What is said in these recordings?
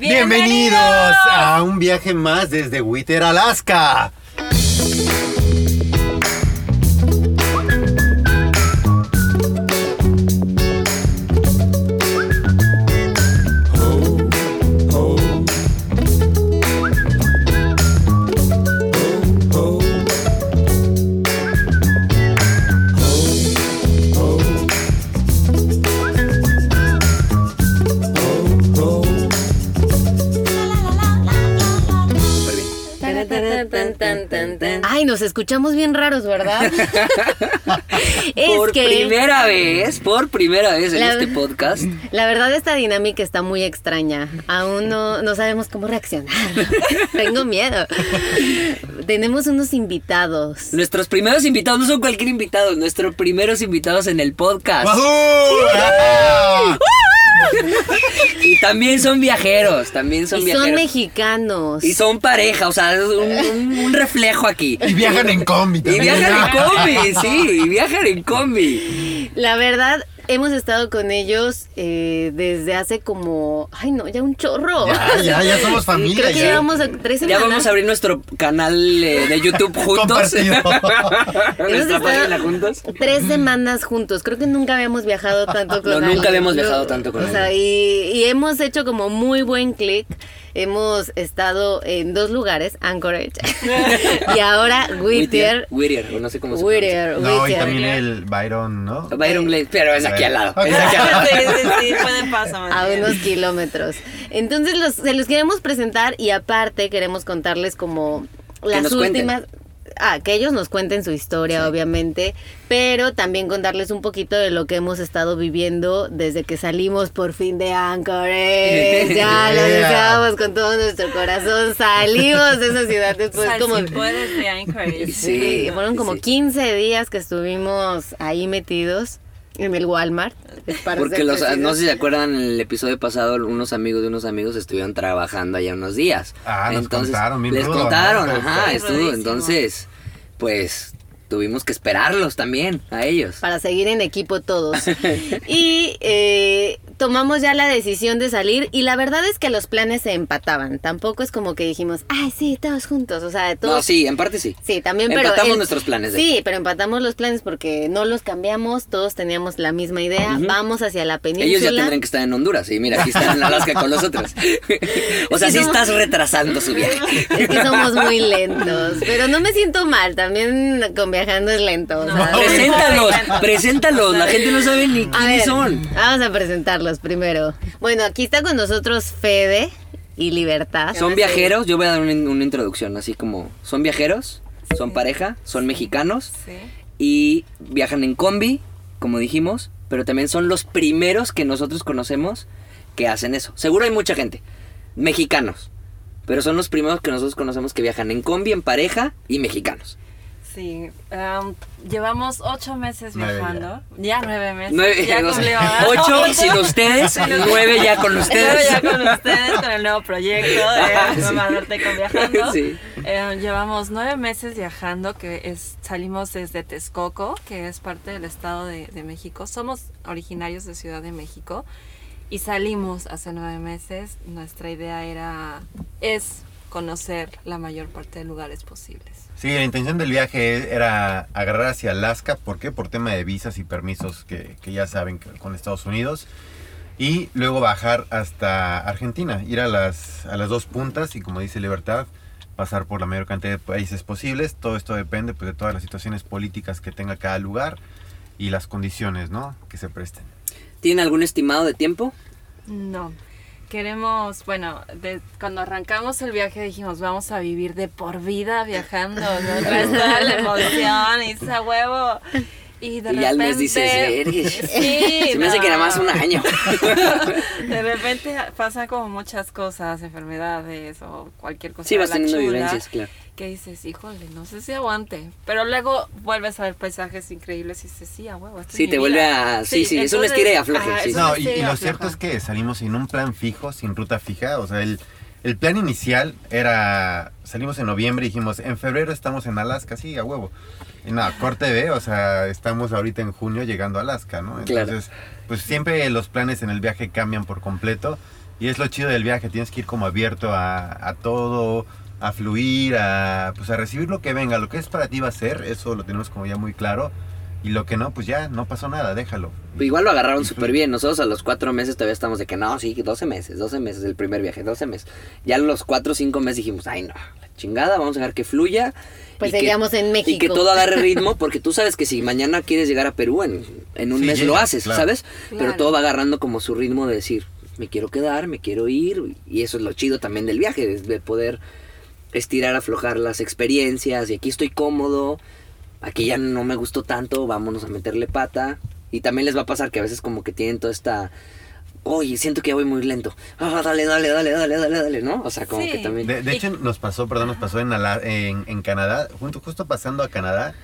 Bienvenidos a un viaje más desde Whittier, Alaska. Ay, nos escuchamos bien raros, ¿verdad? es por que primera vez, por primera vez en La- este podcast. la verdad esta dinámica está muy extraña. Aún no, no sabemos cómo reaccionar. Tengo miedo. Tenemos unos invitados. Nuestros primeros invitados no son cualquier invitado, nuestros primeros invitados en el podcast. ¡Wahoo! Y también son viajeros, también son y viajeros. son mexicanos. Y son pareja, o sea, es un, un- un reflejo aquí. Y viajan en combi Y también. viajan en combi, sí, y viajan en combi. La verdad, hemos estado con ellos eh, desde hace como, ay no, ya un chorro. Ya, ya, ya somos familia. Creo que ya. llevamos a- tres Ya semanas. vamos a abrir nuestro canal eh, de YouTube juntos. Nuestra página juntos. Tres semanas juntos. Creo que nunca habíamos viajado tanto con No, nunca habíamos viajado tanto con O sea, y, y hemos hecho como muy buen click. Hemos estado en dos lugares, Anchorage y ahora Whittier. Whittier, o no sé cómo se Whittier, No, y Whittier. también el Byron, ¿no? Byron Glade, pero es aquí al lado. Es aquí al lado. Sí, sí, sí, pueden pasar más a bien. unos kilómetros. Entonces los, se los queremos presentar y aparte queremos contarles como las cuenten. Ah, que ellos nos cuenten su historia, obviamente, pero también contarles un poquito de lo que hemos estado viviendo desde que salimos por fin de Anchorage. Ya lo deseábamos con todo nuestro corazón. Salimos de esa ciudad después Sal, como... si puedes de Anchorage. Sí. Sí, fueron como sí. 15 días que estuvimos ahí metidos en el Walmart. para Porque los, no sé si se acuerdan, en el episodio pasado, unos amigos de unos amigos estuvieron trabajando allá unos días. Ah, nos contaron, bien Les rudo, contaron, ¿no? ajá, estuvo. Entonces, pues tuvimos que esperarlos también, a ellos. para seguir en equipo todos. Y eh, tomamos ya la decisión de salir y la verdad es que los planes se empataban. Tampoco es como que dijimos, ay, sí, todos juntos. O sea, todos... No, sí, en parte sí. Sí, también, pero... Empatamos nuestros planes, de Sí, pero empatamos los planes porque no los cambiamos, todos teníamos la misma idea. Vamos hacia la península. Ellos ya tendrán que estar en Honduras. Y mira, aquí están en Alaska con los otros. o sea, sí somos- estás retrasando su viaje. Es que somos muy lentos, pero no me siento mal, también con viajando es lento. o sea, No. Preséntalos, preséntalos. La gente no sabe ni quiénes ver, son. vamos a presentarlos primero. Bueno, aquí está con nosotros Fede y Libertad. Son viajeros, yo voy a dar una, una introducción, así como, son viajeros, son pareja, son mexicanos Sí. y viajan en combi, como dijimos, pero también son los primeros que nosotros conocemos que hacen eso. Seguro hay mucha gente, mexicanos, pero son los primeros que nosotros conocemos que viajan en combi, en pareja y mexicanos. Sí, um, llevamos ocho meses Nueve viajando. Ya, nueve meses. Nueve, ya cumplimos. ocho sin ustedes, nueve ya con Nueve ustedes. ya con ustedes, con el nuevo proyecto de sí. Mamá Norteco Viajando. Sí. Eh, llevamos nueve meses viajando, que es salimos desde Texcoco, que es parte del Estado de, de México. Somos originarios de Ciudad de México y salimos hace nueve meses. Nuestra idea era, es conocer la mayor parte de lugares posibles. Sí, la intención del viaje era agarrar hacia Alaska. ¿Por qué? Por tema de visas y permisos que, que ya saben que con Estados Unidos. Y luego bajar hasta Argentina, ir a las, a las dos puntas y como dice Libertad, pasar por la mayor cantidad de países posibles. Todo esto depende pues, de todas las situaciones políticas que tenga cada lugar y las condiciones ¿no? que se presten. ¿Tienen algún estimado de tiempo? No. Queremos, bueno, de- cuando arrancamos el viaje dijimos, vamos a vivir de por vida viajando, ¿no? La emoción y ese huevo. Y de y ya al mes repente- dices, "Eres". Sí, Se me hace que era no. más un año. De repente pasan como muchas cosas, enfermedades o cualquier cosa. Sí, vas teniendo chula, vivencias, claro. Que dices, híjole, no sé si aguante. Pero luego vuelves a ver paisajes increíbles y dices, sí, a huevo. Sí, te vuelve vida". a- sí, sí, es un estira y afloje, ajá, sí, sí. No, y, y lo cierto es que salimos sin un plan fijo, sin ruta fija. O sea, el, el plan inicial era, salimos en noviembre y dijimos, en febrero estamos en Alaska, sí, a huevo. Y nada, corte B, o sea, estamos ahorita en junio llegando a Alaska, ¿no? Claro. Entonces, pues siempre los planes en el viaje cambian por completo. Y es lo chido del viaje, tienes que ir como abierto a, a todo, a fluir, a, pues a recibir lo que venga. Lo que es para ti va a ser, eso lo tenemos como ya muy claro. Y lo que no, pues ya, no pasó nada, déjalo. Igual lo agarraron súper bien. Nosotros a los cuatro meses todavía estamos de que no, sí, 12 meses, 12 meses el primer viaje, 12 meses. Ya a los cuatro o cinco meses dijimos, ay no, la chingada, vamos a dejar que fluya. Pues y que- seguíamos en México. Y que todo agarre ritmo, porque tú sabes que si mañana quieres llegar a Perú, en, en un Sí, mes llega, lo haces, claro. ¿sabes? Pero Claro. todo va agarrando como su ritmo de decir, me quiero quedar, me quiero ir. Y eso es lo chido también del viaje, de poder estirar, aflojar las experiencias. Y aquí estoy cómodo, aquí ya no me gustó tanto, vámonos a meterle pata. Y también les va a pasar que a veces como que tienen toda esta... Oye, siento que ya voy muy lento. Ah, dale, dale, dale, dale, dale, dale, ¿no? O sea, como Sí. que también... De, de hecho, nos pasó, perdón, nos pasó en, Ala- en, en Canadá, junto, justo pasando a Canadá,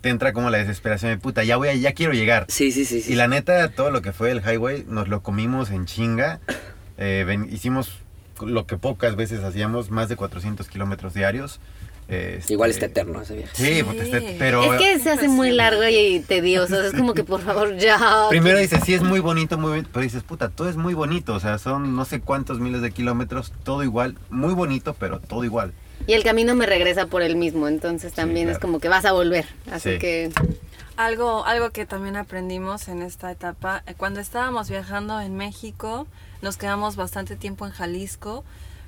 te entra como la desesperación de puta, ya voy a, ya quiero llegar. Sí, sí, sí. sí. Y la neta, todo lo que fue el highway, nos lo comimos en chinga. Eh, ven- hicimos lo que pocas veces hacíamos, más de 400 kilómetros diarios. Este, Igual está eterno ese viaje. Sí, pues, Sí. este- pero Es que se hace muy largo y tedioso. Es como que por favor ya. primero dices, sí es muy bonito, muy bonito, pero dices, puta, todo es muy bonito. O sea, son no sé cuántos miles de kilómetros, todo igual, muy bonito, pero todo igual. Y el camino me regresa por el mismo. Entonces también es claro. como que vas a volver. Así Sí. que. Algo, algo que también aprendimos en esta etapa, eh, cuando estábamos viajando en México, nos quedamos bastante tiempo en Jalisco,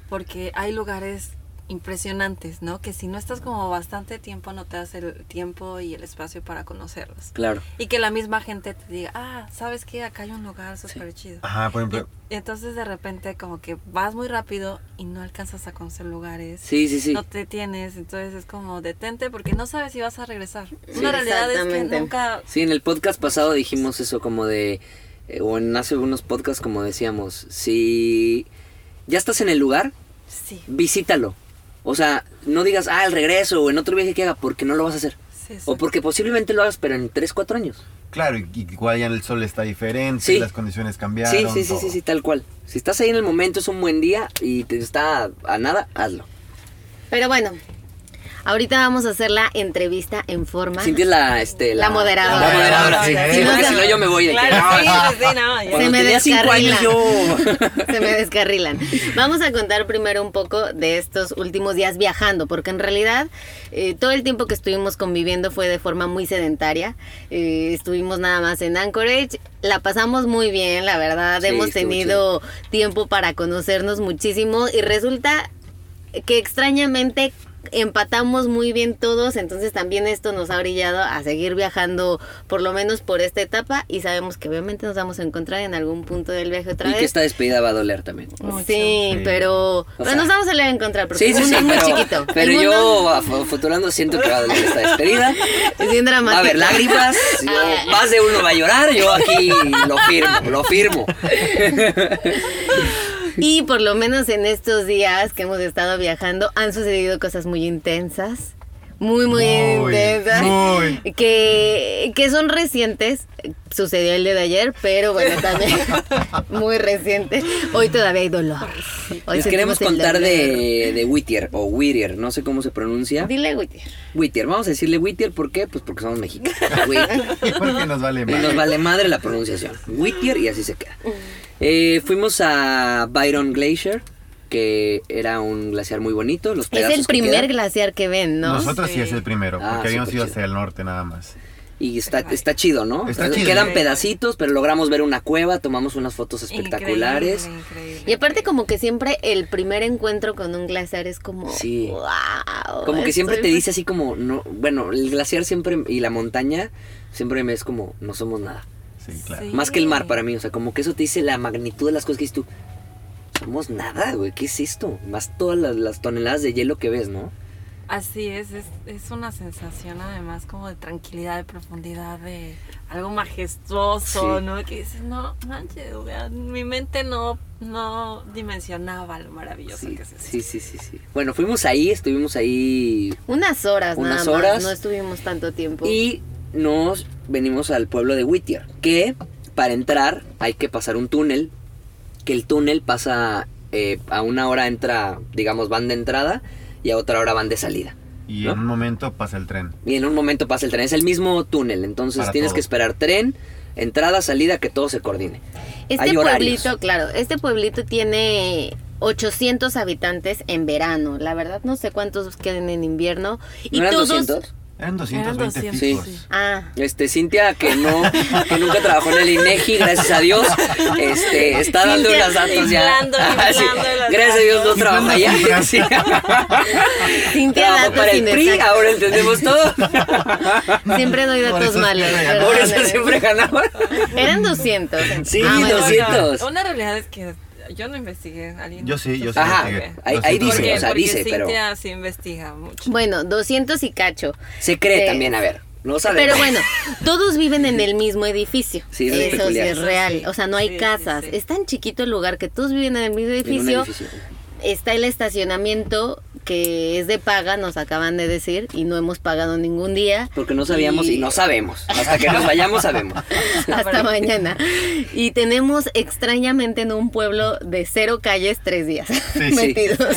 porque hay lugares impresionantes, ¿no? Que si no estás como bastante tiempo, no te das el tiempo y el espacio para conocerlos. Claro. Y que la misma gente te diga, ah, ¿sabes qué? Acá hay un lugar súper chido. Ajá, por ejemplo, Y entonces de repente como que vas muy rápido y no alcanzas a conocer lugares. Sí, sí, sí. No te tienes, entonces es como detente porque no sabes si vas a regresar. Sí, Una realidad es que exactamente. nunca Sí, en el podcast pasado dijimos eso como de, eh, o en hace unos podcasts como decíamos, si ya estás en el lugar, Sí, visítalo. O sea, no digas, ah, el regreso o en otro viaje que haga, porque no lo vas a hacer. sí. O porque posiblemente lo hagas, pero en 3, 4 años. claro, igual ya el sol está diferente, Sí. las condiciones cambiaron. Sí, sí, sí, sí, sí, tal cual. Si estás ahí en el momento, es un buen día y te está a nada, hazlo. Pero bueno. Ahorita vamos a hacer la entrevista en forma. Sinties la, este, La moderadora. La moderadora, sí. Sí, Sí, porque no, si no, yo me voy de Claro, "Ah, sí, sí, no, ya. Se me cinco años yo... Se me descarrilan. Vamos a contar primero un poco de estos últimos días viajando, porque en realidad eh, todo el tiempo que estuvimos conviviendo fue de forma muy sedentaria. Eh, estuvimos nada más en Anchorage. La pasamos muy bien, la verdad. Sí, Hemos tenido tiempo para conocernos muchísimo y resulta que extrañamente empatamos muy bien todos, entonces también esto nos ha brillado a seguir viajando por lo menos por esta etapa y sabemos que obviamente nos vamos a encontrar en algún punto del viaje otra Y vez. que esta despedida va a doler también. Sí, Sí. pero, pero sea, nos vamos a volver a encontrar porque Sí, sí, el sí, mundo es pero, muy chiquito. pero mundo yo futurando siento que va a doler esta despedida. es bien Va a dramático. haber lágrimas, yo- más de uno va a llorar, yo aquí lo firmo, lo firmo. Y por lo menos en estos días que hemos estado viajando han sucedido cosas muy intensas. Muy, muy, Muy, intensas. muy. Que, que son recientes. Sucedió el día de ayer, pero bueno, también muy reciente. Hoy todavía hay dolor. Hoy Les queremos contar de, de Whittier o Whittier, no sé cómo se pronuncia. Dile, Whittier. Whittier, vamos a decirle Whittier, ¿por qué? Pues porque somos mexicanos. Whittier. Porque nos vale más. nos vale madre la pronunciación. Whittier y así se queda. Eh, fuimos a Byron Glacier, que era un glaciar muy bonito. Los Es el que primer quedan. glaciar que ven, ¿no? Nosotros sí. Sí. es el primero, Ah, porque habíamos ido hacia el norte nada más. Y está, está chido, ¿no? Está O sea, chido. Quedan Sí. pedacitos, pero logramos ver una cueva, tomamos unas fotos espectaculares. Increíble, increíble. Y aparte como que siempre el primer encuentro con un glaciar es como... Sí. Wow, Como que siempre te dice así como, no, bueno, el glaciar siempre y la montaña siempre me es como, no somos nada. Sí, claro. Sí. Más que el mar para mí, o sea, como que eso te dice la magnitud de las cosas que dices tú. Somos nada, güey, ¿qué es esto? Más todas las, las toneladas de hielo que ves, ¿no? Así es, es, es una sensación además como de tranquilidad, de profundidad, de algo majestuoso, Sí. ¿no? Que dices, no, manches, o sea, mi mente no, no dimensionaba lo maravilloso Sí, que es eso. sí, sí, sí, sí. Bueno, fuimos ahí, estuvimos ahí Unas horas Unas nada horas. más, no estuvimos tanto tiempo. y nos venimos al pueblo de Whittier, que para entrar hay que pasar un túnel, que el túnel pasa eh, a una hora entra, digamos, van de entrada y a otra hora van de salida. Y ¿No? en un momento pasa el tren. Y en un momento pasa el tren, es el mismo túnel, entonces Para tienes todo. que esperar tren Entrada, salida, que todo se coordine. Este Hay horarios. pueblito, claro, este pueblito tiene 800 habitantes en verano. La verdad no sé cuántos queden en invierno. Y ¿No eran todos 200? Eran 220 Eran 200, fijos. sí. Ah, Este, Cintia, que no, que nunca trabajó en el INEGI, gracias a Dios, este, está dando Cintia, unos datos ya. inflando, Ah, sí. inflando los Gracias a Dios no trabaja ya. Sí. Cintia datos para el PRI, ahora entendemos todo. Siempre doy Por datos eso malos. Por eso siempre ganaba. Eran 200. Sí, Ah, bueno. 200. Una realidad es que yo no investigué. ¿Alguien? Yo sí, yo sí. Ajá, investigué. ahí- dice, o sea, porque dice, pero- Cintia sí investiga mucho. Bueno, 200 y cacho. Se cree Sí. también, a ver. No sabemos. Pero bueno, todos viven en el mismo edificio. Sí, eso es eso es real. O sea, no hay sí, casas. sí. Es tan chiquito el lugar que todos viven en el mismo En un edificio. edificio. Está el estacionamiento que es de paga, nos acaban de decir, y no hemos pagado ningún día. Porque no sabíamos y no sabemos. Hasta que nos vayamos sabemos. Hasta mañana. Y tenemos extrañamente en un pueblo de cero calles tres días sí. metidos.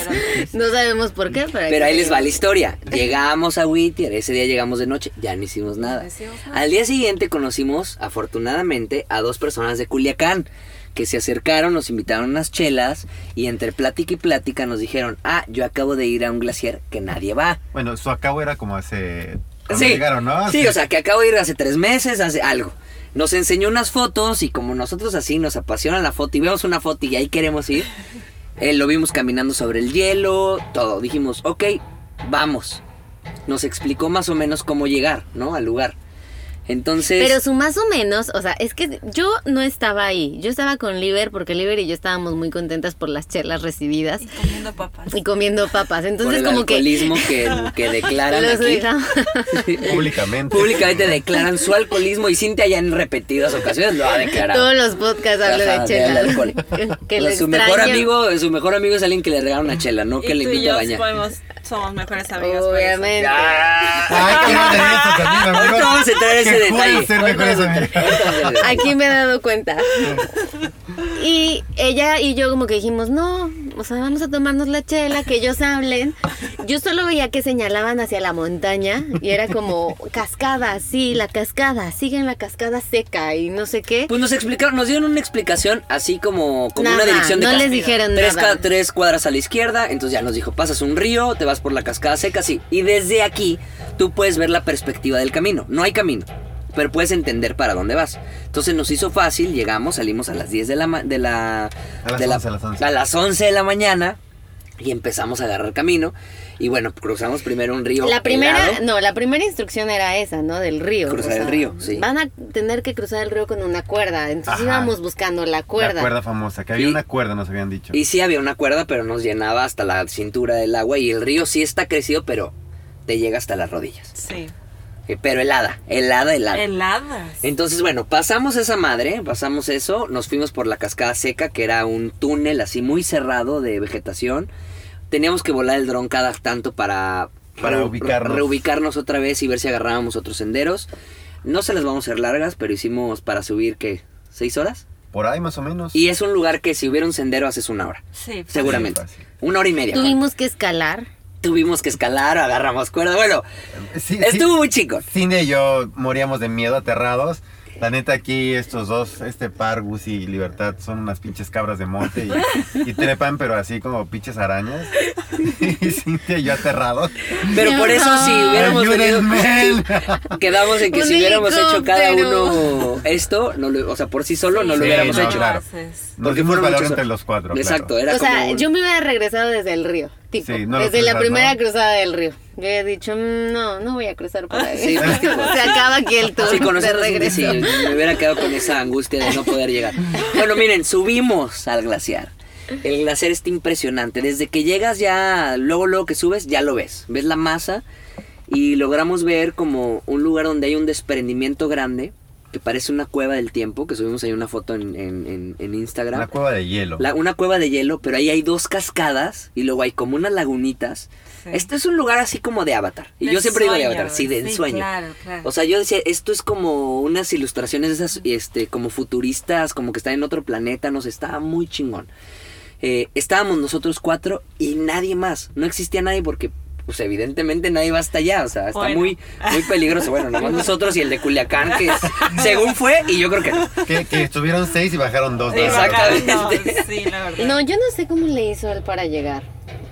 No sabemos por qué, pero, Pero ahí les va la historia. Llegamos a Whittier, ese día llegamos de noche, ya no hicimos nada. No hicimos nada. Al día siguiente conocimos, afortunadamente, a dos personas de Culiacán que se acercaron, nos invitaron unas chelas y entre plática y plática nos dijeron, ah, yo acabo de ir a un glaciar que nadie va. Bueno, su acabo era como hace. Sí, llegaron, ¿no? sí, o sea, que acabo de ir hace tres meses, hace algo. Nos enseñó unas fotos y como nosotros así nos apasiona la foto y vemos una foto y ahí queremos ir, eh, lo vimos caminando sobre el hielo, todo. Dijimos, ok, vamos. Nos explicó más o menos cómo llegar, ¿no? Al lugar. Entonces... Pero su más o menos, o sea, es que yo no estaba ahí. Yo estaba con Liber porque Liber y yo estábamos muy contentas por las chelas recibidas Y comiendo papas. y comiendo papas. por Entonces el como que alcoholismo que, que declaran los aquí. Públicamente. Públicamente declaran su alcoholismo y Cintia ya en repetidas ocasiones lo ha declarado. Todos los podcasts hablo Ajá, de chelas. del alcohol. que le su mejor amigo, su mejor amigo es alguien que le regala una chela, no Y que le invite a bañar. podemos, somos mejores eso. Obviamente. Ay, qué vamos a entrar ese detalle. ser mejores amigos. Aquí me he dado cuenta. Y ella y yo como que dijimos, no, o sea, vamos a tomarnos la chela, que ellos hablen. Yo solo veía que señalaban hacia la montaña y era como cascada, sí, la cascada, siguen la cascada seca y no sé qué. Pues nos explicaron, nos dieron una explicación así como, como Nada, una dirección de no les dijeron tres, nada. tres cuadras a la izquierda, entonces ya nos dijo, pasas un río, te vas por la cascada seca, sí. Y desde aquí tú puedes ver la perspectiva del camino. No hay camino, pero puedes entender para dónde vas. Entonces nos hizo fácil, llegamos, salimos a las 10 de la... ma- De la A las de la- 11, a las 11. a las 11 de la mañana y empezamos a agarrar camino. Y bueno, cruzamos primero un río. La primera, helado. no, la primera instrucción era esa, ¿no? Del río. Cruzar el río, sí. Van a tener que cruzar el río con una cuerda. Entonces Ajá. íbamos buscando la cuerda. La cuerda famosa, que había Y- una cuerda, nos habían dicho. Y sí había una cuerda, pero nos llenaba hasta la cintura del agua. Y el río sí está crecido, pero te llega hasta las rodillas. Sí. Eh, Pero helada, helada, helada. Heladas. Entonces, bueno, pasamos esa madre, pasamos eso, nos fuimos por la cascada seca, que era un túnel así muy cerrado de vegetación. Teníamos que volar el dron cada tanto para, Para re- ubicarnos. reubicarnos otra vez y ver si agarrábamos otros senderos. No se las vamos a hacer largas, pero hicimos para subir, ¿qué? ¿Seis horas? Por ahí más o menos. Y es un lugar que si hubiera un sendero haces una hora. Sí. Seguramente. Una hora y media. Tuvimos que escalar. Tuvimos que escalar, agarramos cuerda. Bueno, Sí, sí. estuvo muy chico. Cindy y yo moríamos de miedo, aterrados. La neta aquí estos dos, este par, Gus y Libertad, son unas pinches cabras de monte y, y trepan, pero así como pinches arañas. Y Cintia y yo aterrados. Pero por eso si hubiéramos venido... Quedamos en que Un si hubiéramos hecho cada uno esto, no lo- o sea, por sí solo no lo Sí, hubiéramos no, hecho. claro. Nos dimos valor entre los cuatro. Exacto, claro. era o sea, como... yo me hubiera regresado desde el río, tipo, Sí, no lo desde la primera ¿no? cruzada del río. Yo he dicho, "Mm, no, no voy a cruzar por ahí. Sí, pues, tipo- Se acaba aquí el tour Sí, de a Cindy, regreso. sí, me hubiera quedado con esa angustia de no poder llegar. Bueno, miren, subimos al glaciar. El glaciar está impresionante. Desde que llegas ya, luego, luego que subes, ya lo ves. Ves la masa y logramos ver como un lugar donde hay un desprendimiento grande que parece una cueva del tiempo, que subimos ahí una foto en, en- en- en Instagram. Una cueva de hielo. La- una cueva de hielo, pero ahí hay dos cascadas y luego hay como unas lagunitas. Sí. Este es un lugar así como de Avatar. Y De yo siempre digo de sueño, Avatar, sí, de sí, ensueño. claro, claro. O sea, yo decía, esto es como unas ilustraciones de esas, este, como futuristas, como que están en otro planeta, no sé, estaba muy chingón. Eh, estábamos nosotros cuatro y nadie más, no existía nadie porque pues evidentemente nadie va hasta allá, o sea, está Bueno. muy, muy peligroso. Bueno, nomás nosotros y el de Culiacán, que es- según fue, y yo creo que no. Que, que estuvieron seis y bajaron dos. Sí. Exactamente. no, sí, la verdad. No, yo no sé cómo le hizo él para llegar.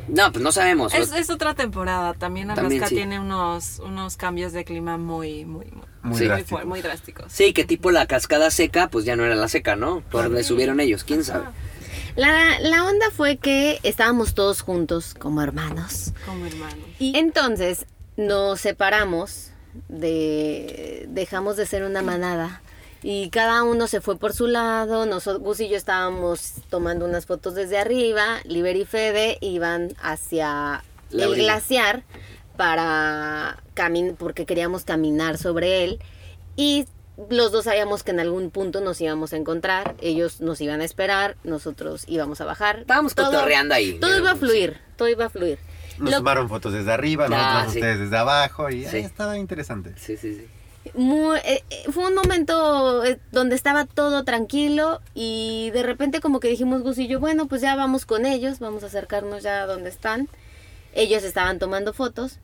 No, pues no sabemos. Es, es otra temporada. También Alaska También sí. tiene unos, unos cambios de clima muy, muy, muy, Muy Sí. muy drásticos. Sí, que tipo la cascada seca, pues ya no era la seca, ¿no? Por donde subieron ellos, quién sabe. La, la onda fue que estábamos todos juntos como hermanos. Como hermanos. Y entonces nos separamos, de, dejamos de ser una manada. Y cada uno se fue por su lado. Nosotros, Gus y yo estábamos tomando unas fotos desde arriba. Liber y Fede iban hacia La el orilla. glaciar para caminar, porque queríamos caminar sobre él. Y los dos sabíamos que en algún punto nos íbamos a encontrar. Ellos nos iban a esperar, nosotros íbamos a bajar. Estábamos Todo- cotorreando ahí. Todo iba a fluir, todo iba a fluir. Nos Lo- tomaron fotos desde arriba, Ah, nosotros sí. ustedes desde abajo y Sí. ahí estaba interesante. Sí, sí, sí. Muy- eh, eh, fue un momento eh, donde estaba todo tranquilo y de repente como que dijimos Gus y yo, bueno, pues ya vamos con ellos, vamos a acercarnos ya a donde están. Ellos estaban tomando fotos.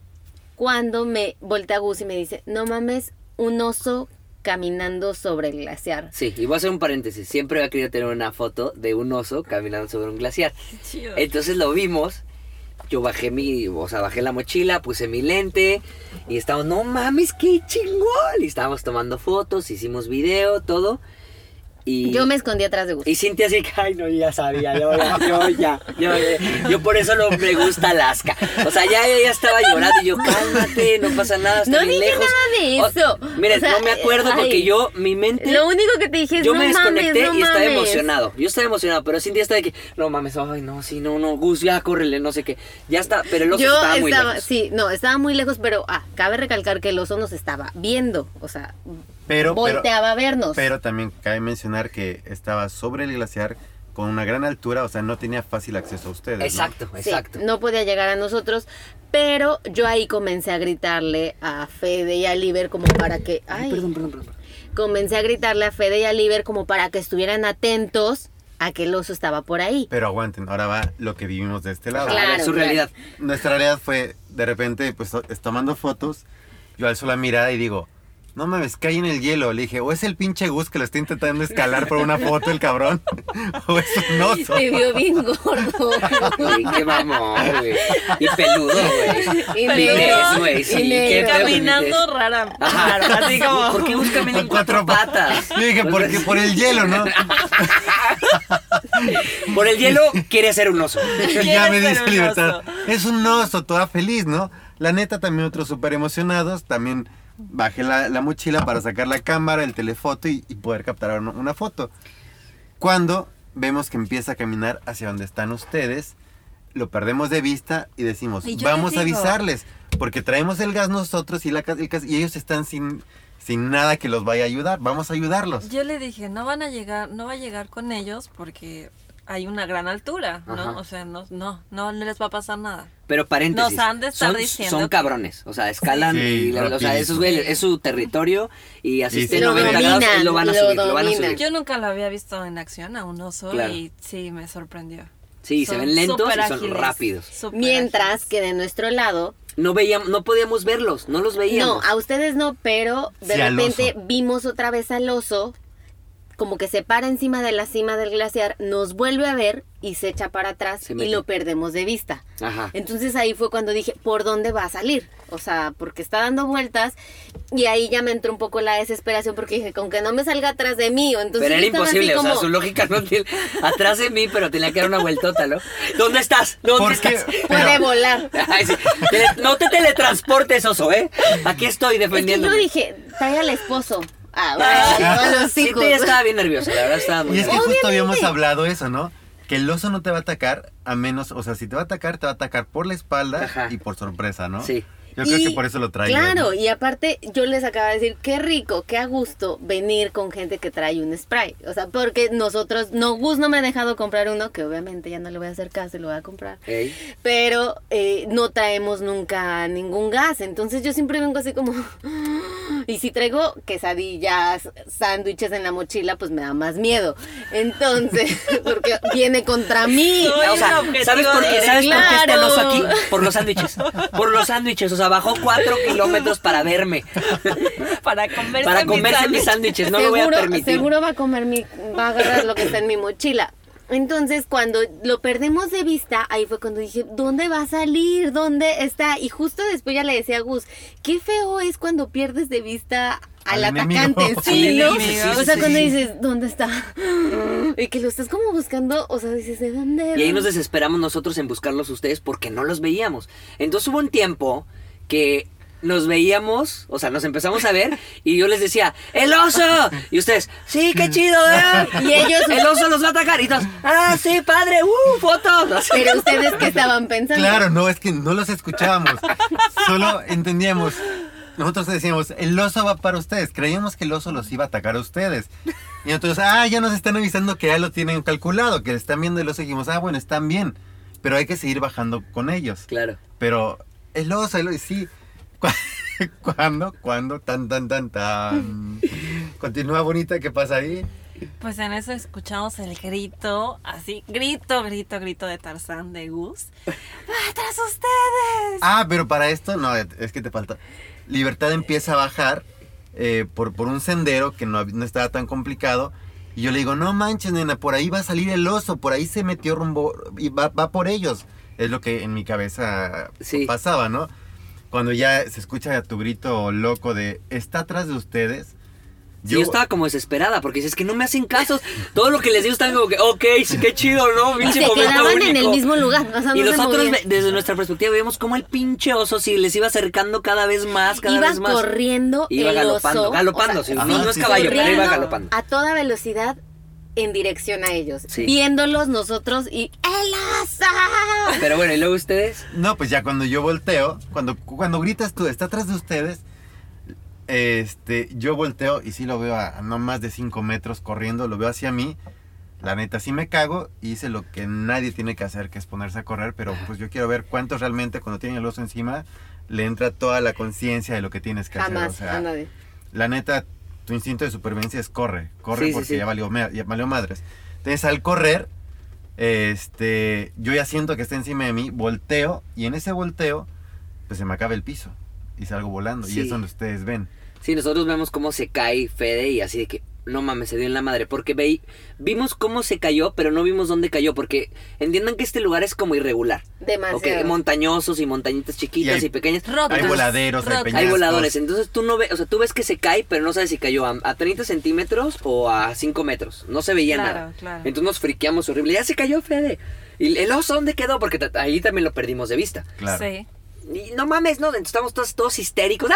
Cuando me voltea Gus y me dice, no mames, un oso caminando sobre el glaciar. Sí, y voy a hacer un paréntesis. Siempre había querido tener una foto de un oso caminando sobre un glaciar. Chido. Entonces lo vimos. Yo bajé mi, o sea, bajé la mochila, puse mi lente y estábamos, no mames, qué chingón. Y estábamos tomando fotos, hicimos video, todo. Y Yo me escondí atrás de Gus. Y Cintia así que, ay, no, ya sabía, yo ya, yo ya, yo, ya. yo por eso no me gusta Alaska. O sea, ya ella estaba llorando y yo, cálmate, no pasa nada, está No bien dije lejos. nada de O- eso. miren, O sea, no me acuerdo porque yo, mi mente, Lo único que te dije es yo no me desconecté mames, no y estaba mames". emocionado. Yo estaba emocionado, pero Cintia estaba de que, no mames, ay, no, sí, no, no, Gus, ya córrele, no sé qué. Ya está, pero el oso Yo estaba muy estaba, lejos. sí, no, estaba muy lejos, pero ah, cabe recalcar que el oso nos estaba viendo, o sea, Pero, pero, volteaba a vernos. pero también cabe mencionar que estaba sobre el glaciar con una gran altura, o sea, no tenía fácil acceso a ustedes. ¿no? Exacto, Sí, exacto. no podía llegar a nosotros, pero yo ahí comencé a gritarle a Fede y a Liber como para que, Ay, ay, perdón, perdón, perdón. comencé a gritarle a Fede y a Liber como para que estuvieran atentos a que el oso estaba por ahí. Pero aguanten, ahora va lo que vivimos de este lado. Claro, su claro. realidad. Nuestra realidad fue, de repente, pues to- es tomando fotos, yo alzo la mirada y digo, no mames, cae en el hielo. Le dije, o es el pinche Gus que lo está intentando escalar por una foto, el cabrón, o es un oso. Me vio bien gordo. Qué mamón, güey. Y peludo, güey. Y Y negro, güey, sí, y qué. Caminando rara. Ajá. así como. ¿Por qué Gus camina en Con cuatro patas? Yo dije, ¿por qué? Por el hielo, ¿no? Por el hielo quiere ser un oso. Y ya ¿Quieres me ser dice un Libertad, oso? es un oso, toda feliz, ¿no? La neta, también otros súper emocionados, también bajé la, la mochila para sacar la cámara, el telefoto y, y poder captar una, foto. Cuando vemos que empieza a caminar hacia donde están ustedes, lo perdemos de vista y decimos, Y vamos a avisarles, porque traemos el gas nosotros y, la, ca- el gas- y ellos están sin, sin nada que los vaya a ayudar, vamos a ayudarlos. Yo le dije, no van a llegar, no va a llegar con ellos porque hay una gran altura, ¿no? Ajá. O sea, no, no, no les va a pasar nada. Pero paréntesis. Nos han de estar son, diciendo son cabrones. O sea, escalan Sí, y la- o sea, esos güeyes, es su territorio y así estén sí, lo 90 grados, lo van a lo subir, lo van a subir. Yo nunca lo había visto en acción a un oso Claro. y sí, me sorprendió. Sí, se ven lentos y son ágiles, rápidos. Mientras ágiles. que de nuestro lado, No veíamos, no podíamos verlos, no los no, veíamos. a ustedes no, pero de Sí, repente vimos otra vez al oso, como que se para encima de la cima del glaciar, nos vuelve a ver y se echa para atrás Se y mete. lo perdemos de vista. Ajá. Entonces ahí fue cuando dije, ¿por dónde va a salir? O sea, porque está dando vueltas y ahí ya me entró un poco la desesperación porque dije, con que no me salga atrás de mí. o Entonces pero era imposible, o sea, su lógica no tiene. Atrás de mí, pero tenía que dar una vueltota, ¿no? ¿Dónde estás? ¿Dónde ¿Por qué? estás? Puede Pero- volar. Ay, sí. Tele- No te teletransportes, oso, ¿eh? Aquí estoy Es que defendiendo. yo dije, trae al esposo. Ah, bueno, los Sí, hijos. estaba bien nerviosa, la verdad estaba muy Y es que justo habíamos hablado eso, ¿no? Que el oso no te va a atacar a menos, o sea, si te va a atacar, te va a atacar por la espalda Ajá. y por sorpresa, ¿no? Sí. Yo creo Y, que por eso lo traigo. Claro, ¿no? y aparte yo les acabo de decir, qué rico, qué a gusto venir con gente que trae un spray. O sea, porque nosotros, no, Gus no me ha dejado comprar uno, que obviamente ya no le voy a hacer caso y lo voy a comprar. Ey. Pero eh, no traemos nunca ningún gas. Entonces yo siempre vengo así como... Y si traigo quesadillas, sándwiches en la mochila, pues me da más miedo. Entonces, porque viene contra mí. Soy o sea, ¿sabes por qué, ¿sabes por qué está el Claro. oso aquí? Por los sándwiches. Por los sándwiches. O sea, bajó cuatro kilómetros para verme. Para comerse, Para mis comerse mis sándwiches. No lo voy a seguro, permitir. seguro va a comer mi, va a agarrar lo que está en mi mochila. Entonces, cuando lo perdemos de vista, ahí fue cuando dije, ¿dónde va a salir? ¿Dónde está? Y justo después ya le decía a Gus, qué feo es cuando pierdes de vista al, Al enemigo. atacante, Al sí, ¿no? enemigo, sí, o sea, sí, cuando sí. dices, ¿dónde está? Y que lo estás como buscando, o sea, dices, ¿de dónde? Y ahí nos desesperamos nosotros en buscarlos ustedes porque no los veíamos. Entonces hubo un tiempo que nos veíamos, o sea, nos empezamos a ver y yo les decía, ¡el oso! Y ustedes, ¡sí, qué chido! ¿eh? Y ellos- ¡El oso los va a atacar! Y todos, ¡ah, sí, padre! ¡uh, fotos! Pero ustedes que estaban pensando. Claro, no, es que no los escuchábamos. Solo entendíamos. Nosotros decíamos, el oso va para ustedes. Creíamos que el oso los iba a atacar a ustedes. Y nosotros, ah, ya nos están avisando que ya lo tienen calculado, que están viendo el oso. Y dijimos, ah, bueno, están bien. Pero hay que seguir bajando con ellos. Claro. Pero el oso, el oso, sí. Cu- ¿Cuándo? ¿Cuándo? Tan, tan, tan, tan. Continúa bonita, ¿qué pasa ahí? Pues en eso escuchamos el grito, así, grito, grito, grito de Tarzán de Gus. ¡Ah, ¡Tras ustedes! Ah, pero para esto, no, es que te falta. Libertad empieza a bajar eh, por, por un sendero que no, no estaba tan complicado. Y yo le digo, no manches, nena, por ahí va a salir el oso, por ahí se metió rumbo y va, va por ellos. Es lo que en mi cabeza Sí. pasaba, ¿no? Cuando ya se escucha tu grito loco de, está atrás de ustedes. Sí, Yo, estaba como desesperada porque dices que no me hacen caso. Todo lo que les digo están como que, ok, sí, qué chido, ¿no? Y Pinche se quedaban en el mismo lugar. O sea, no Y nosotros, desde nuestra perspectiva, vemos cómo el pinche oso, si les iba acercando cada vez más, cada iba vez más. corriendo Iba el galopando, oso, galopando, o sea, sí, no, no, no es caballo, pero iba corriendo galopando. a toda velocidad en dirección a ellos, Sí. viéndolos nosotros y ¡El oso! Pero bueno, y luego ustedes, No, pues ya cuando yo volteo, cuando, cuando gritas tú, está atrás de ustedes, este, yo volteo y sí lo veo a, a no más de 5 metros corriendo, lo veo hacia mí. La neta, sí me cago y hice lo que nadie tiene que hacer, que es ponerse a correr, pero pues yo quiero ver cuántos realmente cuando tienen el oso encima le entra toda la conciencia de lo que tienes que Jamás, hacer. O sea, a nadie. la neta, tu instinto de supervivencia es corre, corre Sí, porque sí. Ya, valió, ya valió madres. Entonces al correr, este, yo ya siento que está encima de mí, volteo y en ese volteo, pues se me acaba el piso y salgo volando y es donde ustedes ven. sí, nosotros vemos cómo se cae Fede y así de que, no mames, se dio en la madre. Porque veí, vimos cómo se cayó, pero no vimos dónde cayó. Porque entiendan que este lugar es como irregular. Demasiado. Ok, montañosos y montañitas chiquitas Y y, hay- pequeñas. Hay voladeros, hay Rocas. peñascos. Hay voladores, entonces tú no ves, o sea, tú ves que se cae, pero no sabes si cayó a, a 30 centímetros o a 5 metros. No se veía Claro, nada. claro. Entonces nos friqueamos horrible. Ya se cayó, Fede. ¿Y el oso dónde quedó? Porque ahí también lo perdimos de vista. Claro. Sí. Y no mames, no, entonces estamos todos, todos histéricos. ¡Ah!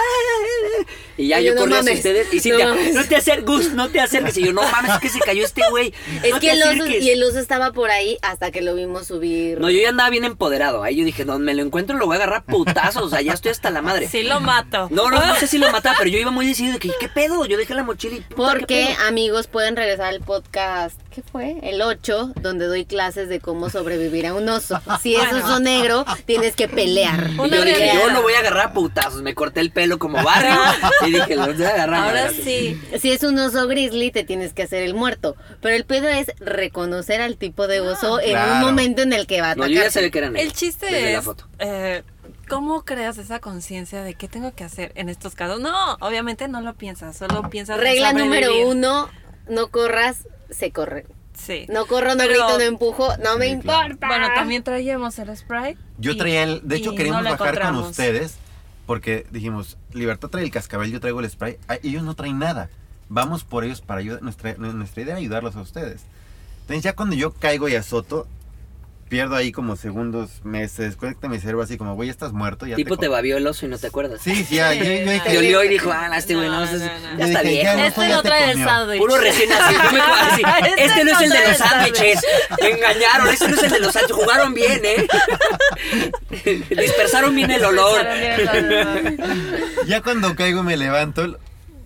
Y ya Y yo yo, no corrí hacia mames, ustedes. Y Cintia, no, te acerques, no te acerques. Y yo, no mames, es que se cayó este güey. Es no que el oso, acerques". y el oso estaba por ahí hasta que lo vimos subir. No, yo ya andaba bien empoderado. Ahí yo dije, no, me lo encuentro, lo voy a agarrar putazos. O sea, ya estoy hasta la madre. Sí lo mato. No, no, no sé si lo mataba, pero yo iba muy decidido de que, ¿qué pedo? Yo dejé la mochila y... puta, ¿qué Porque, pedo? amigos, pueden regresar al podcast, ¿qué fue? El 8, donde doy clases de cómo sobrevivir a un oso. Si es Bueno. oso negro, tienes que pelear. Yo dije, yo lo voy a agarrar a putazos. Me corté el pelo como barrio. y dije, lo voy a agarrar. Ahora sí. Si es un oso grizzly, te tienes que hacer el muerto. Pero el pedo es reconocer al tipo de oso en un momento en el que va a No, atacar. yo ya sabía que eran El chiste desde la es, foto. eh, ¿cómo creas esa conciencia de qué tengo que hacer en estos casos? No, obviamente no lo piensas, solo piensas en Regla número uno, no corras, se corre. Sí. No corro, no Pero- grito, no empujo, no me claro. importa. Bueno, también traíamos el spray. Yo y- traía el. De hecho, queríamos no bajar con ustedes porque dijimos: Libertad trae el cascabel, yo traigo el spray. Ah, ellos no traen nada. Vamos por ellos para ayudar. Nuestra, nuestra idea era ayudarlos a ustedes. Entonces, ya cuando yo caigo y azoto, pierdo ahí como segundos, me se desconecta mi cerebro así como, güey, ya estás muerto. Ya Tipo te co-". babió el oso y no te acuerdas. Sí, sí, ya, yo, yo dije, Te olió y dijo, ah, este güey no, No, este es- no, no. ya está dije, viejo. ya no. Este no te trae el sándwich. Puro recién nacido. Yo me así, Este Este no es el de los sándwiches. Me engañaron. Este no es el de los sándwiches. Jugaron bien, ¿eh? Dispersaron bien el olor. Ya cuando caigo y me levanto,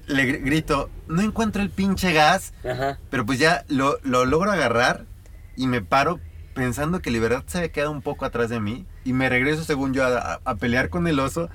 le gr- grito, no encuentro el pinche gas. Ajá. Pero pues ya lo, lo logro agarrar y me paro pensando que Libertad se había quedado un poco atrás de mí y me regreso según yo a, a- a pelear con el oso.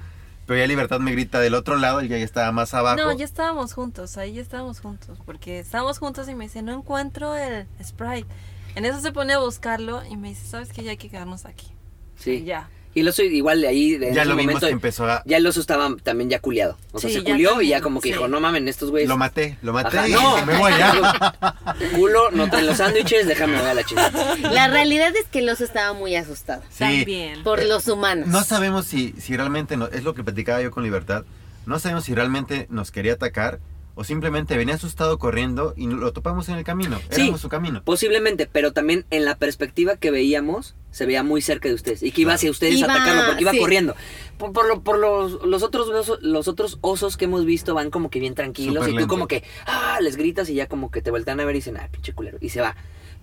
Pero ya Libertad me grita del otro lado, él ya estaba más abajo. No, ya estábamos juntos, ahí ya estábamos juntos, porque estábamos juntos y me dice, no encuentro el Sprite. En eso se pone a buscarlo y me dice, ¿sabes qué? Ya hay que quedarnos aquí. Sí. Y ya. Y el oso igual de ahí, de en ya ese lo vimos momento, que empezó a... ya el oso estaba también ya culiado. O sea, Sí, se ya culió y ya como que sí. dijo, no mamen, estos güeyes. Lo maté, lo maté Ajá, y no. me voy ya. Culo, no traen los sándwiches, déjame ver a la chingada. La realidad es que el oso estaba muy asustado. Sí. También. Por los humanos. No sabemos si, si realmente, no- es lo que platicaba yo con Libertad, no sabemos si realmente nos quería atacar o simplemente venía asustado corriendo y lo topamos en el camino. Sí. Éramos su camino. Posiblemente, pero también en la perspectiva que veíamos, se veía muy cerca de ustedes. Y que iba hacia ustedes Iba, a atacarlo, porque iba sí. corriendo. Por, por lo- por los, los otros osos, los otros osos que hemos visto van como que bien tranquilos. Y tú lento. como que, ah, les gritas y ya como que te voltean a ver y dicen, ah, pinche culero. Y se va.